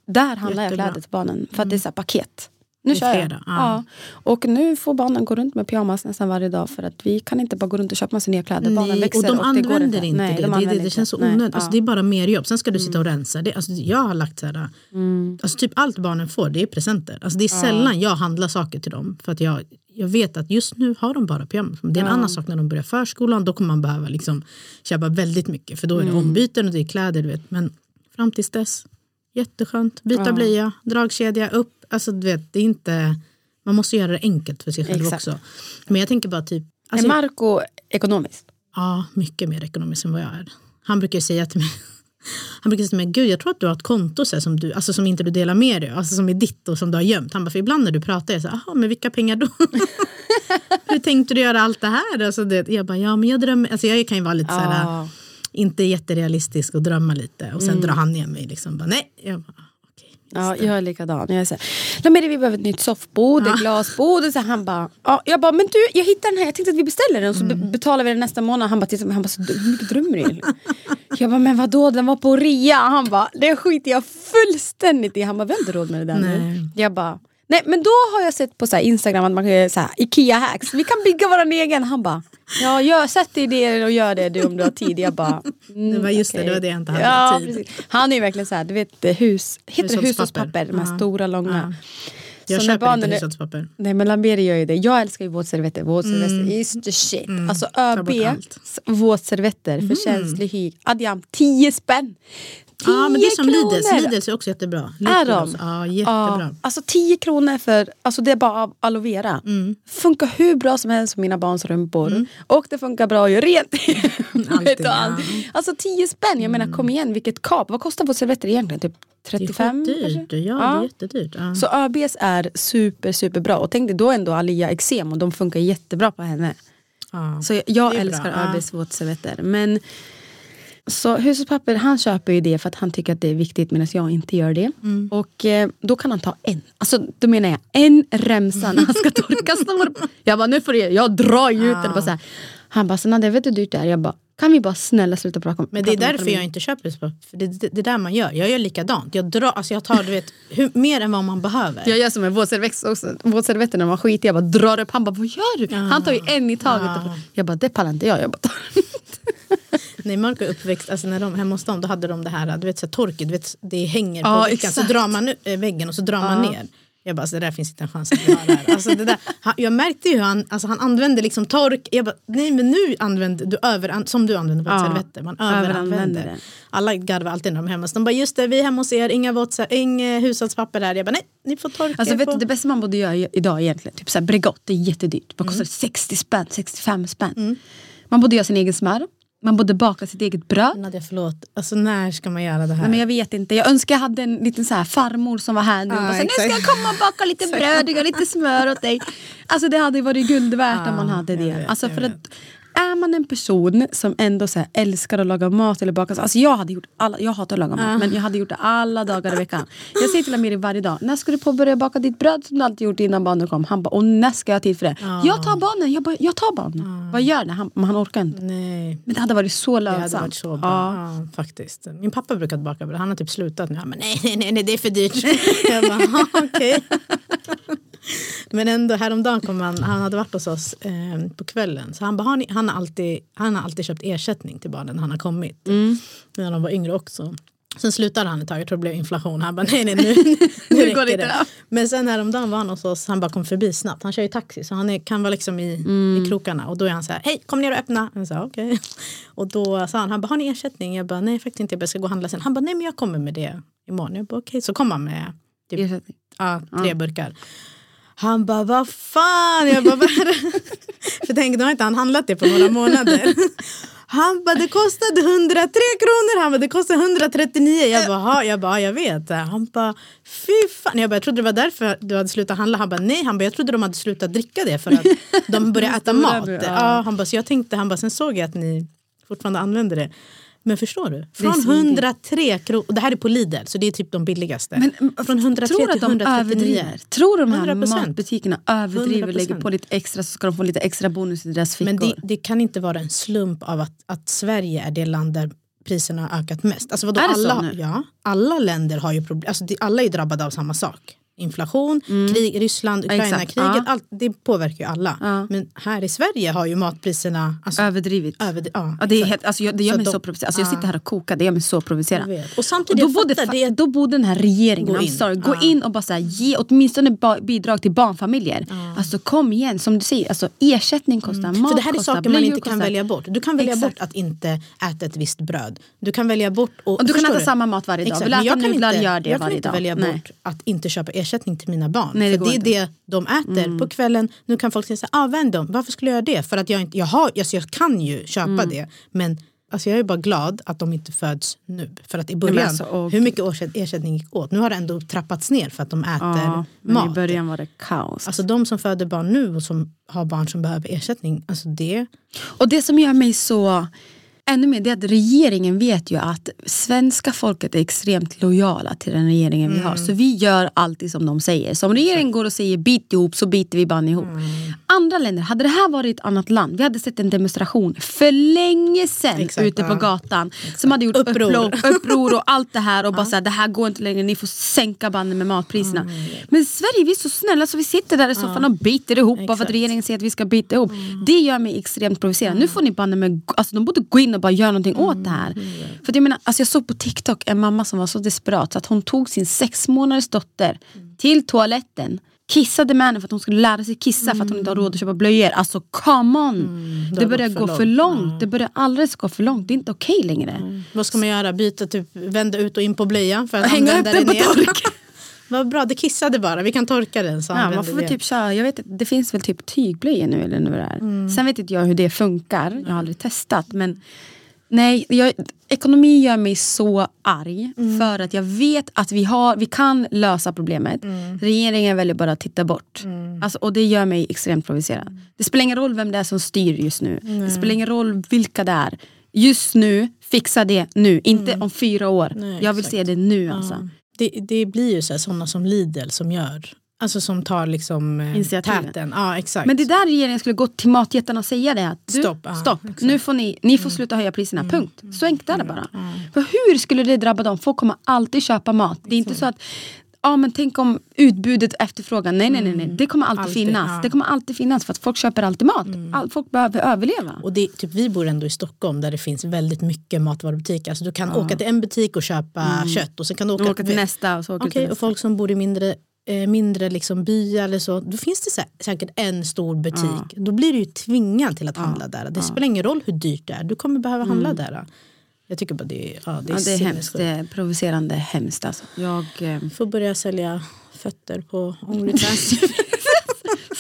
Där handlar jag Jättebra. kläder till barnen för att det är så paket. Nu kör jag. ja. Och nu får barnen gå runt med pyjamas nästan varje dag för att vi kan inte bara gå runt och köpa massa nya kläder. barnen Nej, växer och de går använder inte, Nej, det. de det, använder det, det känns så Nej, onödigt. Alltså, ja. Det är bara mer jobb. Sen ska du sitta och rensa. Det, alltså, jag har lagt så här, Mm. alltså, typ allt barnen får det är presenter. Alltså, det är sällan jag handlar saker till dem. För att jag, jag vet att just nu har de bara pyjamas. Det är en annan sak när de börjar förskolan. Då kommer man behöva liksom, köpa väldigt mycket. För då är det Mm. ombyten och det är kläder. Du vet. Men fram tills dess, jätteskönt. Byta blöja, dragkedja, upp. Alltså, du vet, det är inte, man måste göra det enkelt för sig själv Exakt. också. Men jag tänker bara typ... Alltså, är Marco ekonomiskt? Ja, mycket mer ekonomiskt än vad jag är. Han brukar säga till mig, han brukar säga till mig, gud jag tror att du har ett konto så här, som, du, alltså, som inte du delar med dig alltså som är ditt och som du har gömt. Han bara, för ibland när du pratar, jag säger, jaha men vilka pengar då? Hur tänkte du göra allt det här? Alltså, det, jag bara, ja men jag drömmer, alltså, jag kan ju vara lite så här, Ja. Inte jätterealistisk och drömma lite och sen drar han ner mig. Liksom, bara, nej. Jag bara. Ja, jag är likadan. Jag är så här, "Nej, men vi behöver ett nytt soffbord, ett glasbord. Och så här, han bara, ja, jag bara, men du jag hittade den här, jag tänkte att vi beställer den och så be- betalar vi den nästa månad. Han bara, han bara, så, hur mycket drömmer du egentligen?" Jag bara, men vadå den var på rea. Han bara, det skiter jag fullständigt i. Han bara, vi har inte råd med det där Nej. nu. Jag bara, nej men då har jag sett på så Instagram att man kan göra så Ikea hacks. Vi kan bygga våran egen. Han bara, ja gör, sätt idéer och gör det du om du har tid. Jag bara, mm, Det var just det, okej. det var det jag inte hade ja, tid. Precis. Han är ju verkligen så här, du vet hus, heter det Hushållspapper. De här Ja. stora, långa. Jag Så köper inte hushållspapper. Nej men Lamberi gör ju det. Jag älskar ju våtservetter. Våtservetter is the shit. Alltså Mm. bort ÖB våtservetter för känslig hy. Adiam, 10 spänn. 10 Ja men det är som kronor. Lidls, Lidls är också jättebra. Är Lidl de? Ja jättebra. Ja, alltså 10 kronor för, alltså det är bara aloe vera. Mm. Funkar hur bra som helst för mina barns rumpor. Och det funkar bra att göra rent. Alltid, allt. ja. Alltså 10 spänn, jag menar kom igen vilket kap. Vad kostar våtservetter egentligen? Typ Det är 35 skitdyrt. kanske? Ja, det är jättedyrt. Ja. Så ÖBs är super super bra. Och tänk dig då ändå Alia eksem och de funkar jättebra på henne. Ja. Så jag, jag är älskar bra, ja. ÖBs våtservetter. Men så hushållspapper, han köper ju det för att han tycker att det är viktigt medan jag inte gör det. Mm. Och eh, då kan han ta en. Alltså då menar jag en remsa när han ska torka snor. Jag bara nu får det, jag drar ju ut den. Bara så här. Han bara, så Nadia vet du hur dyrt det är? Jag bara, kan vi bara snälla sluta prata Men det är om därför jag inte köper hushållspapper. Det, det, det är där man gör. Jag gör likadant. Jag, drar, alltså jag tar du vet, hur, mer än vad man behöver. Jag gör som en våtservetter också. Våtservetter när man skiter jag bara drar upp. Han bara, vad gör du? Han tar ju en i taget. Jag bara, det pallar inte jag. jag bara, tar. När Marco är uppväxt, alltså när de, hemma hos dem, då hade de det här, du vet, så här, torket, du vet, det hänger på Ja, väggen. Så drar man nu, äh, väggen och så drar man ner. Jag bara, alltså, det där finns inte en chans att vi har det här. Alltså, det där, han, jag märkte ju hur han, alltså, han använde liksom tork. Jag bara, nej men nu använder du över, som du använder Ja, våtservetter. Man överanvänder. Alla garvar alltid när de är hemma. Så de bara, just det, vi är hemma hos er, inga, våtser, inga hushållspapper där. Jag bara, nej, ni får torka Alltså vet på. du, det bästa man borde göra idag egentligen, typ såhär Bregott, det är jättedyrt. Vad kostar det? 60 spänn, 65 spänn. Man borde göra sin egen smör. Man borde baka sitt eget bröd. Nadja, förlåt. Alltså när ska man göra det här? Nej, men jag vet inte. Jag önskar jag hade en liten så här farmor som var här nu. och Ja, bara, så, nu ska jag komma och baka lite bröd och lite smör åt dig. Alltså det hade varit guld värt om man hade det. vet, alltså, för vet. att, är man en person som ändå så älskar att laga mat eller baka. Alltså jag hade gjort alla, jag hatar att laga mat men jag hade gjort det alla dagar i veckan. Jag säger till Amiri varje dag, när ska du påbörja baka ditt bröd som du alltid gjort innan barnen kom? Han bara, och när ska jag ha tid för det? Jag tar barnen, jag, bara, jag tar barnen. Vad gör det? Han, men han orkar inte. Nej. Men det hade varit så Det lönsamt. hade varit så bra. Ja. Faktiskt. Min pappa brukade baka bröd. Han har typ slutat nu. Han bara, nej, nej, nej, det är för dyrt. jag bara, "Ja, okej. Men ändå häromdagen kom han, han hade varit hos oss eh, på kvällen. Så han, bara, har ni, han, har alltid, han har alltid köpt ersättning till barnen när han har kommit. Mm. När de var yngre också. Sen slutade han ett tag, jag tror det blev inflation. Han bara nej nej nu, nu går det det. inte. Men sen häromdagen var han hos oss, han bara kom förbi snabbt. Han kör ju taxi så han är, kan vara liksom i, Mm. i krokarna. Och då är han så här, hej kom ner och öppna. Jag sa okej. Och då sa han, han bara har ni ersättning? Jag bara nej faktiskt inte, jag ska gå och handla sen. Han bara nej men jag kommer med det imorgon. Jag bara okej. Så kom han med typ, Ersättning. ja, tre burkar. Han bara, vad fan? Jag bara? För tänk, då har inte han handlat det på några månader. Han bara, det kostade 103 kronor. Han bara, det kostade 139. Jag bara, "Ha." jag bara, jag vet. Han bara, fy fan. Jag bara, jag trodde det var därför du hade slutat handla. Han bara, nej. Han bara, jag trodde de hade slutat dricka det för att de började äta mat. Ja, han bara, så jag tänkte, han bara, sen såg jag att ni fortfarande använder det. Men förstår du? Från svindyrt. 103 kronor, det här är på Lidl så det är typ de billigaste. Men, Från 103 tror till att de 139. överdriver? Tror de här 100%. matbutikerna överdriver och lägger 100%. på lite extra så ska de få lite extra bonus i deras fickor? Men det, det kan inte vara en slump av att, att Sverige är det land där priserna har ökat mest. Alltså vadå, Är det så alla, nu? Ja, alla länder har ju problem. Alltså alla är drabbade av samma sak. Inflation, krig, Ryssland, Mm. Exakt, Ukraina-kriget. ja. Allt, det påverkar ju alla. Ja. Men här i Sverige har ju matpriserna... Alltså, Överdrivit. över, ja, Ja, det, är exakt. helt, alltså, jag, det gör Så mig de- så provocerad. Alltså, jag ja. sitter här och kokar, det gör mig så provocerad. Och Och samtidigt, då, jag borde, det. då borde den här regeringen Gå in. sorry, gå in och bara så här, ge åtminstone bidrag till barnfamiljer. Alltså kom igen, som du säger, alltså, ersättning kostar, mat Mm. För det här är kostar, saker man inte kan kostar. välja bort. Du kan välja Exakt. bort att inte äta ett visst bröd. Du kan välja bort... Och, Och du kan äta samma mat varje dag. Vill du men äta jag kan nudlar, gör det jag kan varje inte dag. välja bort att inte köpa ersättning till mina barn. Nej, det för det är inte. Mm. det de äter på kvällen. Nu kan folk säga så här, ah, vänd dem. Varför skulle jag göra det? För att jag, inte, jag, har, alltså, jag kan ju köpa Mm. det. Men alltså, jag är bara glad att de inte föds nu. För att i men början, alltså, åh, hur mycket ersättning gick åt? Nu har det ändå trappats ner för att de äter Ja, men mat. I början var det kaos. Alltså de som föder barn nu och som har barn som behöver ersättning, alltså det... Och det som gör mig så ännu mer det är att regeringen vet ju att svenska folket är extremt lojala till den regeringen vi har. Så vi gör alltid som de säger. Så om regeringen går och säger bit ihop så biter vi bara ihop. Andra länder, hade det här varit ett annat land, vi hade sett en demonstration för länge sedan Exakt, ute på ja. gatan. Som hade gjort Uppror. uppror, uppror och allt det här och bara såhär, det här går inte längre, ni får sänka banden med matpriserna. Men i Sverige vi är så snälla så vi sitter där i soffan och biter ihop bara för att Exakt. regeringen säger att vi ska bita ihop. Det gör mig extremt provocerad. Nu får ni banne med, alltså de borde gå in och bara göra någonting åt det här. För att jag, menar, alltså jag såg på TikTok en mamma som var så desperat så att hon tog sin sex månaders dotter till toaletten kissade med henne för att hon skulle lära sig kissa för att hon inte har råd att köpa blöjor. Alltså come on! det det har börjar gå för för långt. långt. Det börjar alldeles gå för långt. Det är inte okej längre. Vad ska man göra? Byta, typ, vända ut och in på blöjan för att Hänga upp använda den på ner? tork. Vad bra, det kissade bara. Vi kan torka den. Så Ja, man får det. typ köra, jag vet, det finns väl typ tygblöjor nu eller vad det är. Mm. Sen vet inte jag hur det funkar, jag har aldrig testat. Men nej, jag, ekonomi gör mig så arg Mm. för att jag vet att vi, har, vi kan lösa problemet. Mm. Regeringen väljer bara att titta bort. Alltså, och det gör mig extremt provocerad. Det spelar ingen roll vem det är som styr just nu. Det spelar ingen roll vilka det är. Just nu, fixa det nu. Inte om fyra år. Mm. Nej, jag vill exakt. se det nu alltså. Det, det blir ju sådana som Lidl som gör. Alltså som tar liksom eh, täten. Ja, exakt. Men det är där regeringen skulle gå till matjättarna och säga det. Att du, Stopp, stopp, ja, exakt. nu får ni, ni får sluta höja priserna, punkt. Så enkelt är det bara. För hur skulle det drabba dem? Folk kommer alltid köpa mat. Det är inte så att Ja men tänk om utbudet och efterfrågan, nej nej nej, nej. det kommer alltid, Alltid, finnas. ja. Det kommer alltid finnas för att folk köper alltid mat. All, folk behöver överleva. Och det, typ, vi bor ändå i Stockholm där det finns väldigt mycket matvarubutiker. Alltså, du kan åka till en butik och köpa kött och sen kan du åka, åker till nästa och så åker Okej, till och nästa. folk som bor i mindre, eh, mindre liksom byar eller så, då finns det sä- säkert en stor butik. Då blir du ju tvingad till att handla där. Det spelar ingen roll hur dyrt det är, du kommer behöva handla där. Jag tycker bara det är, ja, det är, Ja, det är hemskt, det är provocerande hemskt alltså. Jag, eh, Får börja sälja fötter på Onlyfans.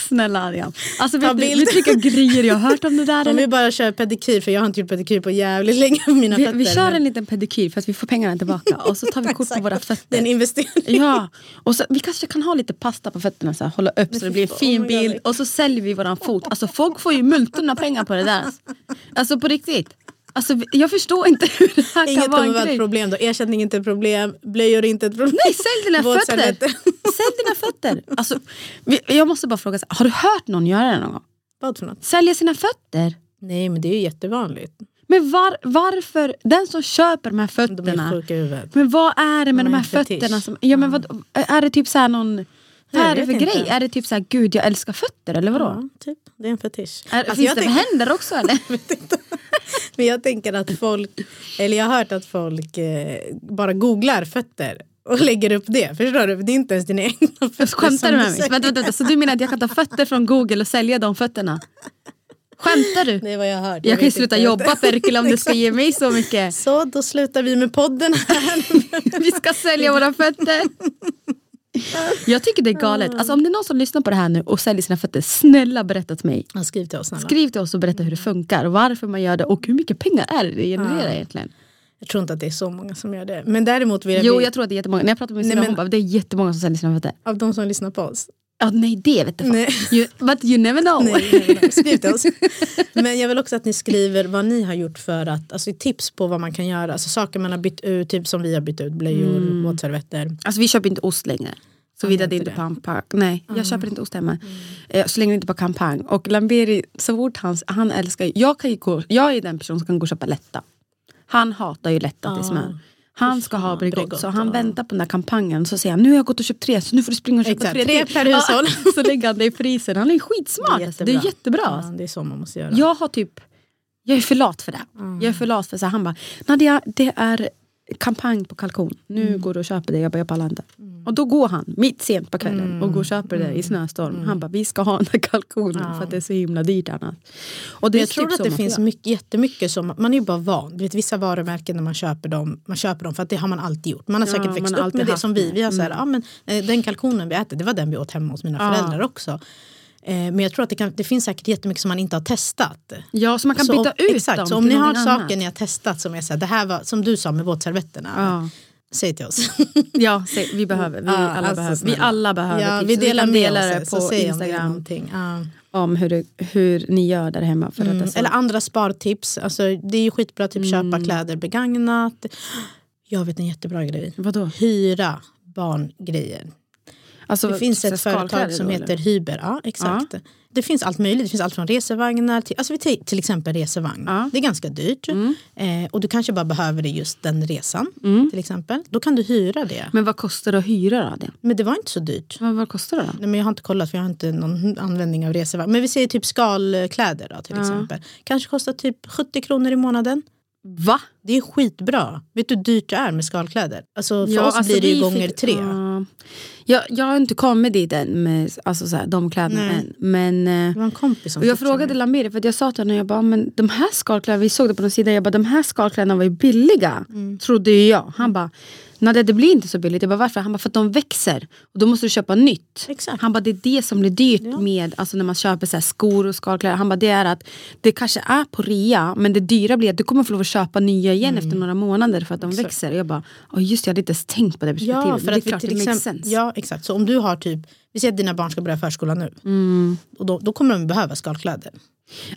snälla Ariam. Alltså vet du, vet du vilka grejer jag har hört om det där? Eller? vill bara köra pedikyr för jag har inte gjort pedikyr på jävligt länge på mina Vi, fötter. vi kör men en liten pedikyr för att vi får pengarna tillbaka och så tar vi kort på våra Det är fötter. en investering. Ja, och så, vi kanske kan ha lite pasta på fötterna så här, hålla upp så det blir en fin bild och så säljer vi våran fot. Alltså folk får ju multorna pengar på det där. Alltså på riktigt. Alltså jag förstår inte hur det här Inget kan vara en vara grej. problem då. Ersättning är inte ett problem, blöjor är inte ett problem. Nej, sälj dina fötter! Sälj dina fötter! Alltså, jag måste bara fråga, har du hört någon göra det någon gång? Vad för något? Sälja sina fötter? Nej men det är ju jättevanligt. Men var, varför, den som köper de här De är fötterna huvudet. Men vad är det med De de är här fötterna? Som, ja, men vad, är det typ så här någon Vad Jag är det vet för inte. grej? Är det typ så här, gud jag älskar fötter eller vadå? Ja, typ. Det är en fetisch. Är, Alltså, finns jag det tänker- händer också eller? Men jag tänker att folk, eller jag har hört att folk eh, bara googlar fötter och lägger upp det. Förstår du? Det är inte ens dina egna fötter. Skämtar du med mig? Vänta, vänta. Så du menar att jag kan ta fötter från google och sälja de fötterna? Skämtar du? Det är vad jag har hört. Jag kan ju sluta jobba Perkele om du ska ge mig så mycket. Så då slutar vi med podden här. Vi ska sälja våra fötter. Jag tycker det är galet. Alltså, om det är någon som lyssnar på det här nu och säljer sina fötter, snälla berätta till mig. Ja, skriv till oss snälla. Skriv till oss och berätta hur det funkar, varför man gör det och hur mycket pengar är det det genererar egentligen. Jag tror inte att det är så många som gör det. Men däremot vill jag, Jo jag tror att det är jättemånga. När jag pratar med min syrra hon bara, det är jättemånga som säljer sina fötter. av de som lyssnar på oss. Ja nej det vet jag Nej. You, but you never know. Nej. Skriv till oss. Men jag vill också att ni skriver vad ni har gjort för att, alltså tips på vad man kan göra. Alltså saker man har bytt ut, typ som vi har bytt ut blöjor, Mm. våtservetter. Alltså vi köper inte ost längre. Såvida det inte är kampanj. Nej, jag köper inte ost hemma. Eh, Så länge det inte är på kampanj. Och Lamberi, så fort han, han älskar jag, kan gå, jag är den person som kan gå och köpa lätta. Han hatar ju lätta till smör. Han ska ha Bregott, så han väntar på den där kampanjen. Så säger han, nu har jag gått och köpt tre så nu får du springa och köpa Exakt, tre, tre till." per hushåll. Ja, så lägger han det i frysen. Han är skitsmart. Det är jättebra. Ja, det är så man måste göra. Jag har typ, jag är för lat för det. Jag är för lat för så här, han bara, Nadia det är kampanj på kalkon. Nu går du och köper det. Jag bara, jag pallar inte. Och då går han mitt sent på kvällen och går och köper det i snöstorm. Han bara, vi ska ha den här kalkonen för att det är så himla dyrt annars. Och det jag tror att det finns mycket, jättemycket som, man är ju bara van. Vet, vissa varumärken när man köper dem, man köper dem för att det har man alltid gjort. Man har Ja, säkert man växt upp med det som vi. vi har så här, ja, men, eh, den kalkonen vi äter, det var den vi åt hemma hos mina Ja. föräldrar också. Eh, Men jag tror att det, kan, det finns säkert jättemycket som man inte har testat. Ja, så man kan så byta om, ut exakt, dem så om ni har saker annat. ni har testat som är så här, det här var som du sa med våtservetterna. Ja. Säg till oss. Ja, se, vi behöver. Vi, Ja, alla, alltså, behöver. vi alla behöver Ja, tips. vi delar kan med dela oss på säg om Instagram någonting. Ja. om hur, det, hur ni gör där hemma. För att Mm. alltså, Eller andra spartips. Alltså, det är ju skitbra att typ Mm. köpa kläder begagnat. Jag vet en jättebra grej. Vadå? Hyra barngrejer. Alltså, Det finns ett företag som heter eller? Hyber. Ja, exakt. Det finns allt möjligt. Det finns allt från resevagnar till, alltså vi till exempel resevagn. Ja. Mm. Det är ganska dyrt. Eh, och du kanske bara behöver det just den resan. till exempel. Då kan du hyra det. Men vad kostar det att hyra då? Det? Men det var inte så dyrt. Vad, vad kostar det då? Nej, men jag har inte kollat för jag har inte någon användning av resevagn. Men vi säger typ skalkläder då, till exempel. Kanske kostar typ 70 kronor i månaden. Va? Det är skitbra. Vet du hur dyrt det är med skalkläder? Alltså för Ja, oss alltså blir det ju gånger tre. Ja. Jag, jag har inte kommit dit än med alltså, så här, de kläderna Nej. än. Men, eh, Det var en kompis som och jag frågade. Lamiri, för att jag sa till henne, jag bara, men de här skalkläderna, vi såg det på någon sida, jag bara, de här skalkläderna var ju billiga. Mm. Trodde ju jag. Han bara, nej det blir inte så billigt. Jag bara, varför? Han bara, för att de växer. Och då måste du köpa nytt. Exakt. Han bara, det är det som blir dyrt med alltså, när man köper så skor och skalkläder. Han bara, det är att det kanske är på rea, men det dyra blir att du kommer få lov att köpa nya igen Mm. efter några månader för att de växer. Och jag bara, oh, just det, jag hade inte ens tänkt på det perspektivet. Ja, men för det är klart, till det makes sense. ja, exakt. Så om du har typ, vi säger att dina barn ska börja förskolan nu. Mm. Och då, då kommer de behöva skalkläder.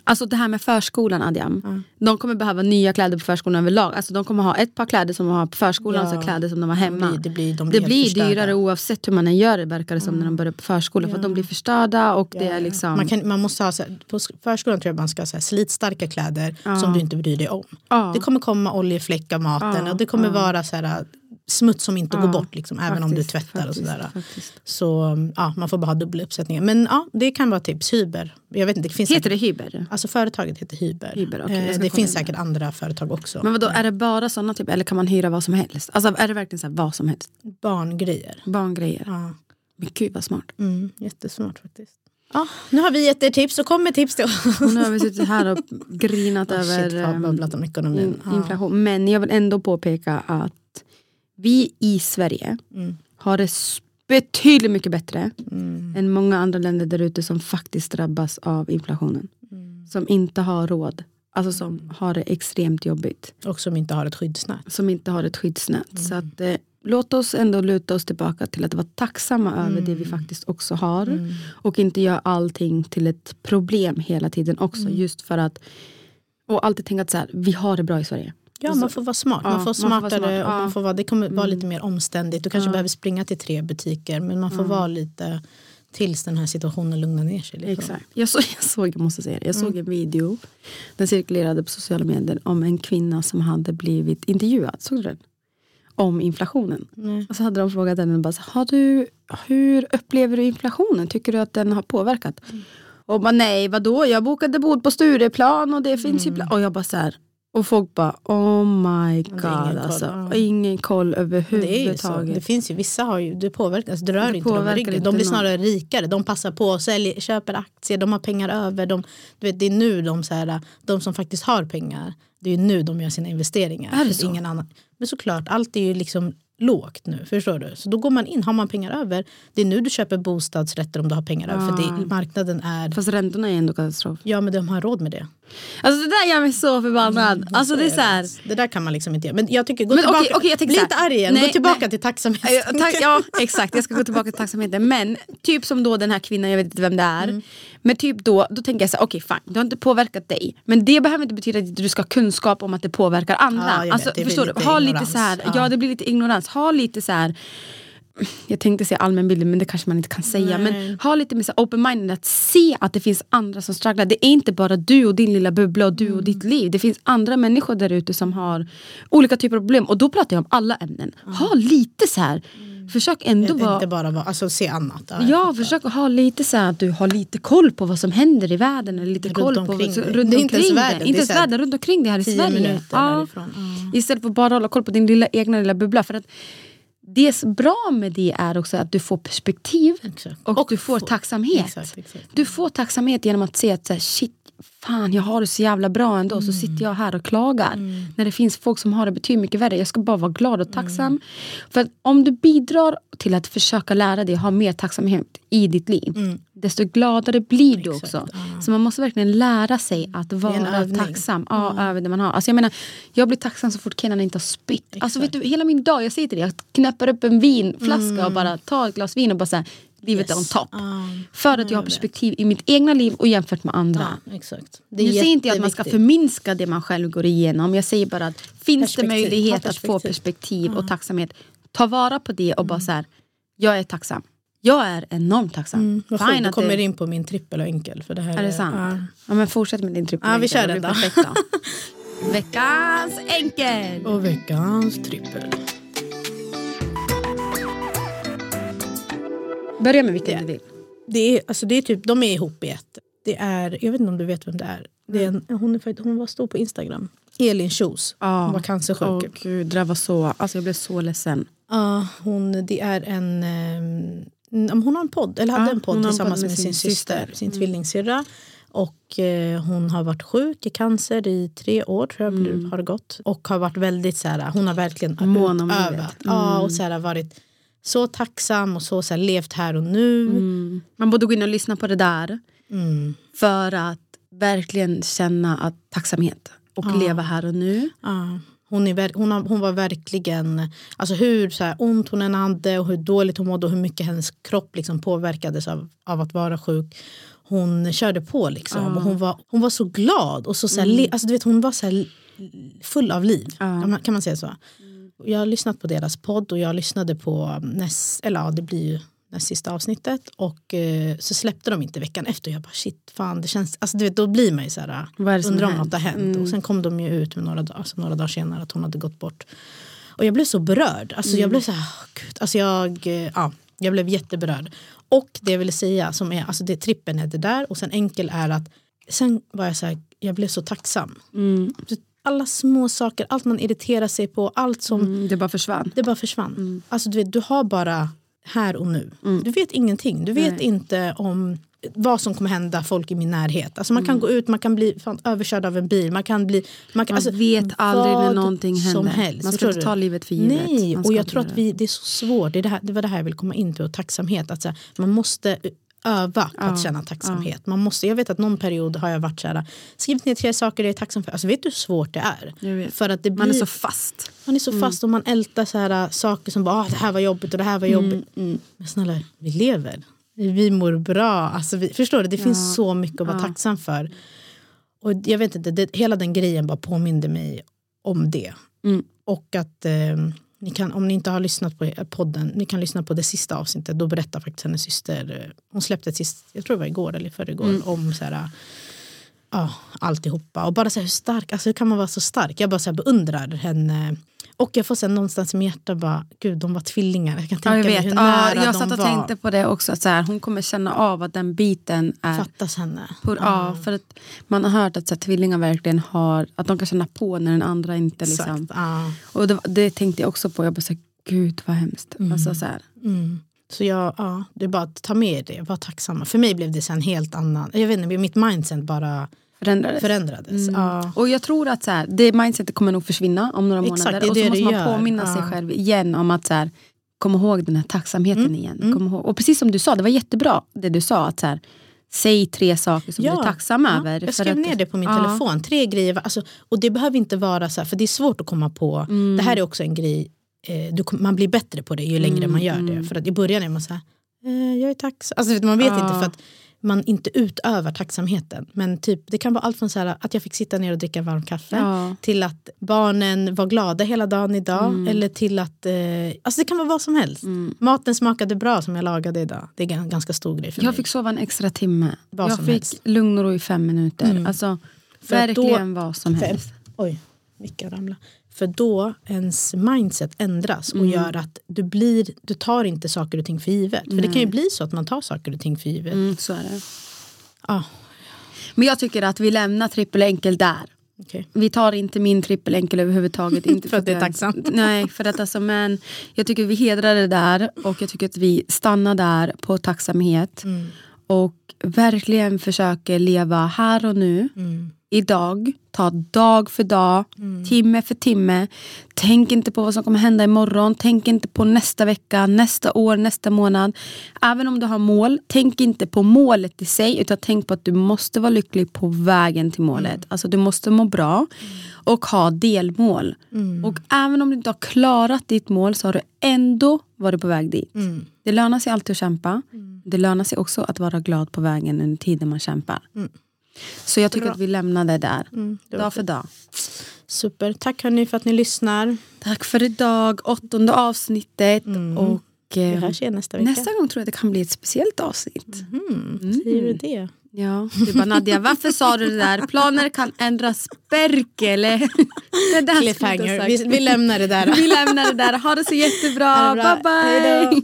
Alltså det här med förskolan Adjam. De kommer behöva nya kläder på förskolan överlag. Alltså de kommer ha ett par kläder som de har på förskolan och Ja. så kläder som de har hemma. det blir- de blir helt blir dyrare oavsett hur man än gör det verkar det som när de börjar på förskolan. För att de blir förstörda och det är liksom... Man, kan, man måste ha, så här, på förskolan tror jag man ska ha så här, slitstarka kläder som du inte bryr dig om. Ja. Det kommer komma oljefläck av maten Ja, och det kommer ja. vara så här, smuts som inte går bort liksom, även om du Faktiskt, tvättar och faktiskt, sådär. faktiskt. Så ja, man får bara ha dubbla uppsättningar. Men ja, det kan vara tips. Hyber. Jag vet inte, det finns Heter det säkert, Hyber? Alltså företaget heter Hyber. Hyber, jag eh, det finns in säkert andra företag också. Men vadå, är det bara sådana typ, eller kan man hyra vad som helst? Alltså är det verkligen så här, vad som helst? Barngrejer. Barngrejer? Ja. Men gud vad smart. Mm, jättesmart faktiskt. Ja, nu har vi gett er tips, så kom med tips till oss. Och nu har vi suttit här och grinat Oh, över shit, babblat om ekonomin. in, Ja. inflation. Men jag vill ändå påpeka att vi i Sverige Mm. har det betydligt mycket bättre Mm. än många andra länder där ute som faktiskt drabbas av inflationen. Mm. Som inte har råd. Alltså som har det extremt jobbigt. Och som inte har ett skyddsnät. Som inte har ett skyddsnät. Mm. Så att, eh, låt oss ändå luta oss tillbaka till att vara tacksamma över det vi Mm. faktiskt också har. Och inte göra allting till ett problem hela tiden också. Mm. Just för att och alltid tänka att så här, vi har det bra i Sverige. Ja, man får vara smart. Ja, man man får får vara smartare smart. och man får vara, det kommer vara lite mer omständigt. Du kanske behöver springa till tre butiker men man får vara lite tills den här situationen lugnar ner sig. Liksom. Exakt. Jag, såg, jag såg, jag måste säga jag såg en video. Den cirkulerade på sociala medier om en kvinna som hade blivit intervjuad. Såg du den? om inflationen. Och så hade de frågat henne, bara, så, har du, hur upplever du inflationen? Tycker du att den har påverkat? Och bara, nej vadå, jag bokade bod på Stureplan och det finns ju... pla-" Och jag bara så här, och folk bara oh my god ingen koll, alltså. ja. Och ingen koll Det överhuvudtaget. Det finns ju vissa har ju, det påverkar, alltså det rör Det inte dem påverkar inte De blir någon. snarare rikare, de passar på, säljer, köper aktier, de har pengar över. De, du vet, det är nu de, så här, de som faktiskt har pengar, det är ju nu de gör sina investeringar. Är det så? Ingen annan. Men såklart, allt är ju liksom lågt nu, förstår du? Så då går man in, har man pengar över, det är nu du köper bostadsrätter om du har pengar över. För det, marknaden är, Fast räntorna är ändå katastrof. ja men de har råd med det. Alltså det där gör mig så förbannad. alltså det är så här, Det där kan man liksom inte göra. Men jag tycker, gå Men tillbaka, okej, okej, jag bli inte arg igen, Nej, gå tillbaka nej. till tacksamhet. Ja, tack, ja exakt, jag ska gå tillbaka till tacksamheten. Men typ som då den här kvinnan, jag vet inte vem det är. Mm. Men typ då, då tänker jag så här, okej fine, det har inte påverkat dig. Men det behöver inte betyda att du ska ha kunskap om att det påverkar andra. Ja, jag vet, alltså, det förstår du? lite Ha lite ignorans. så här, ja. Ja. det blir lite ignorans. Ha lite så här jag tänkte säga allmänbildning men det kanske man inte kan säga. Men ha lite mer open minded att se att det finns andra som strugglar. Det är inte bara du och din lilla bubbla och du Mm. och ditt liv. Det finns andra människor där ute som har olika typer av problem. Och då pratar jag om alla ämnen. Ha lite så här. Försök ändå vara... Inte bara vara, alltså se annat. Ja, Ja, försök att ha lite så här att du har lite koll på vad som händer i världen. Eller lite Runt koll på omkring vad, dig. runt är inte ens omkring världen, Inte ens världen, runt omkring dig här i Sverige. Ja. Ja. Istället för att bara hålla koll på din lilla egna lilla bubbla. För att det som är bra med det är också att du får perspektiv Exakt. och, du får få- tacksamhet. Exakt, exakt. Du får tacksamhet genom att se att så här, shit, fan jag har det så jävla bra ändå. Mm. Så sitter jag här och klagar. När det finns folk som har det betydligt mycket värre. Jag ska bara vara glad och tacksam. Mm. För att om du bidrar till att försöka lära dig att ha mer tacksamhet i ditt liv. Desto gladare blir du Mm. Exakt, också. Så man måste verkligen lära sig att vara. Mm. tacksam ja, över det man har. Alltså jag, menar, jag blir tacksam så fort Kenan inte har spytt. Alltså vet du, hela min dag, jag säger till dig, jag knäpper upp en vinflaska och bara tar ett glas vin och bara säger livet är on Mm. Yes. top. Ja, För att jag har perspektiv i mitt egna liv och jämfört med andra. ja, exakt. Det Nu säger inte jag att man ska förminska det man själv går igenom. Jag säger bara att finns Perspektiv. det möjlighet att få perspektiv. perspektiv och tacksamhet, ta vara på det och bara så här, jag är tacksam. Jag är enormt tacksam. Mm, vad Fine du kommer det, in på min trippel och enkel. För det här är det sant? Ja. Ja. men fortsätt med din trippel. Ja, vi kör den då. perfekt då. Veckans enkel! Och veckans trippel. Börja med vilken du vill. Det är, alltså det är typ, de är ihop i ett. Det är, jag vet inte om du vet vem det är. Det är en, hon, är, hon var stor på Instagram. Elin Kjos. Hon var cancersjuk. Åh gud, det var så, alltså jag blev så ledsen. Ja, hon, det är en... mm, hon har en podd, eller hade Ja, en podd tillsammans podd med sin, syster, sin tvillingsyrra. Och eh, hon har varit sjuk i cancer i tre år tror jag blir- har det gått. Och har varit väldigt så här, hon har verkligen Mån om livet. utövat. Ja, och så här, varit så tacksam och så, så här, levt här och nu. Mm. Man borde gå in och lyssna på det där Mm. för att verkligen känna att tacksamhet och leva här och nu. Ja. Hon, är, hon, har, hon var verkligen, alltså hur så här, ont hon än hade och hur dåligt hon mådde och hur mycket hennes kropp liksom påverkades av, av att vara sjuk. Hon körde på liksom och hon var, hon var så glad och så, så här, le, alltså, du vet, hon var så här, full av liv. Man, kan man säga så? Jag har lyssnat på deras podd och jag lyssnade på näst, eller ja, det blir ju näst sista avsnittet och eh, så släppte de inte veckan efter jag bara shit fan det känns, alltså du vet då blir man ju så här det undrar om något har hänt? Mm. och sen kom de ju ut med några, dag- alltså några dagar senare att hon hade gått bort. Och jag blev så berörd, alltså Mm. jag blev så här, "Åh, gud, alltså jag, eh, ja, jag blev jätteberörd. Och det jag ville säga som är, alltså det trippen är det där och sen enkel är att sen var jag så här, jag blev så tacksam. Mm. Alla små saker, allt man irriterar sig på, allt som Mm, det bara försvann. det bara försvann. Alltså, du, vet, du har bara här och nu. Mm. Du vet ingenting. Du vet inte om vad som kommer hända folk i min närhet. Alltså, man kan Mm. gå ut, man kan bli fan, överkörd av en bil. Man, kan bli, man, kan, Man alltså, vet aldrig när någonting Som händer. helst, Man ska inte ta livet för givet. Nej, och jag tror att vi, det är så svårt. Det, är det, här, det var det här jag vill komma in på, tacksamhet. Att, här, man måste öva på att känna tacksamhet. Man måste, jag vet att någon period har jag varit så här, skrivit ner tre saker jag är tacksam för. Alltså, vet du hur svårt det är? För att det blir, Man är så fast. man är så fast och man ältar så här, äh, saker som bara ah, det här var jobbigt och det här var jobbigt. Mm, Men snälla, vi lever. Vi mår bra. Alltså, vi, förstår du? Det finns så mycket att vara tacksam för. Och jag vet inte, det, hela den grejen bara påminde mig om det. Mm. Och att eh, ni kan, om ni inte har lyssnat på podden, ni kan lyssna på det sista avsnittet. Då berättar faktiskt hennes syster, eh, hon släppte ett sist, jag tror det var igår eller förrgår, Mm. om så här, ja, alltihopa. Och bara så här, hur stark, alltså hur kan man vara så stark? Jag bara så här, beundrar henne. Och jag får sen någonstans i mitt hjärta bara, gud de var tvillingar. Jag kan tänka Ja, jag mig vet. hur Ja, nära jag de satt och var. tänkte på det också. Att så här, hon kommer känna av att den biten är... Fattas henne. På, ja, för att man har hört att så här, tvillingar verkligen har, att de kan känna på när den andra inte liksom. Exakt. Ja. Och det, det tänkte jag också på, jag bara så här, gud vad hemskt. Alltså, så. Mm. Så jag, ja, det är bara att ta med det, var tacksamma. För mig blev det sen helt annan, jag vet inte, mitt mindset bara Förändrades. förändrades. Ja. Och jag tror att så här, det mindsetet kommer nog försvinna om några Exakt, månader. och så måste man gör. påminna sig Ja. själv igen om att så här, kom ihåg den här tacksamheten Mm. igen. Kom ihåg. Och precis som du sa, det var jättebra det du sa. att så här, Säg tre saker som du är tacksam ja, över. Jag skrev ner det på min Ja. telefon. Tre grejer. Alltså, och det behöver inte vara så här, för det är svårt att komma på. Mm. Det här är också en grej, eh, du, man blir bättre på det ju längre Mm, man gör det. För att i början är man så här, eh, jag är tacksam. Alltså, man vet Ja. inte för att man inte utövar tacksamheten. Men typ, det kan vara allt från så här, att jag fick sitta ner och dricka varm kaffe Ja. till att barnen var glada hela dagen idag. Mm. Eller till att, eh, alltså det kan vara vad som helst. Maten smakade bra som jag lagade idag. Det är en ganska stor grej för Jag mig. fick sova en extra timme. Vad jag fick helst. lugn och ro i fem minuter. Alltså, För att då- verkligen vad som För- helst. Oj, micken ramlade. För då ens mindset ändras Mm. och gör att du, blir, du tar inte saker och ting för givet. För det kan ju bli så att man tar saker och ting för givet. Mm, så är det. Ah, Men jag tycker att vi lämnar trippelenkel där. okej. Vi tar inte min trippelenkel överhuvudtaget. Inte För att det är tacksamt. Nej, för att alltså, men jag tycker vi hedrar det där och jag tycker att vi stannar där på tacksamhet. Mm. Och verkligen försöker leva här och nu. Mm. Idag, ta dag för dag, timme för timme. Tänk inte på vad som kommer hända imorgon. Tänk inte på nästa vecka, nästa år, nästa månad. Även om du har mål, tänk inte på målet i sig. Utan tänk på att du måste vara lycklig på vägen till målet. Alltså du måste må bra och ha delmål. Och även om du inte har klarat ditt mål så har du ändå varit på väg dit. Det lönar sig alltid att kämpa. Det lönar sig också att vara glad på vägen under tiden man kämpar. Så jag tycker att vi lämnar det där. det var dag för dag. Super. Tack hörni för att ni lyssnar. Tack för idag, åttonde avsnittet. Och Vi eh, hörs igen nästa vecka. nästa gång tror jag det kan bli ett speciellt avsnitt. Säger du det? Ja, du bara Nadja, varför sa du det där? Planer kan ändras Berkele. Det där Cliffhanger. Vi, vi lämnar det där. Vi lämnar det där. Ha det så jättebra. Det bra. Bye bye. Hej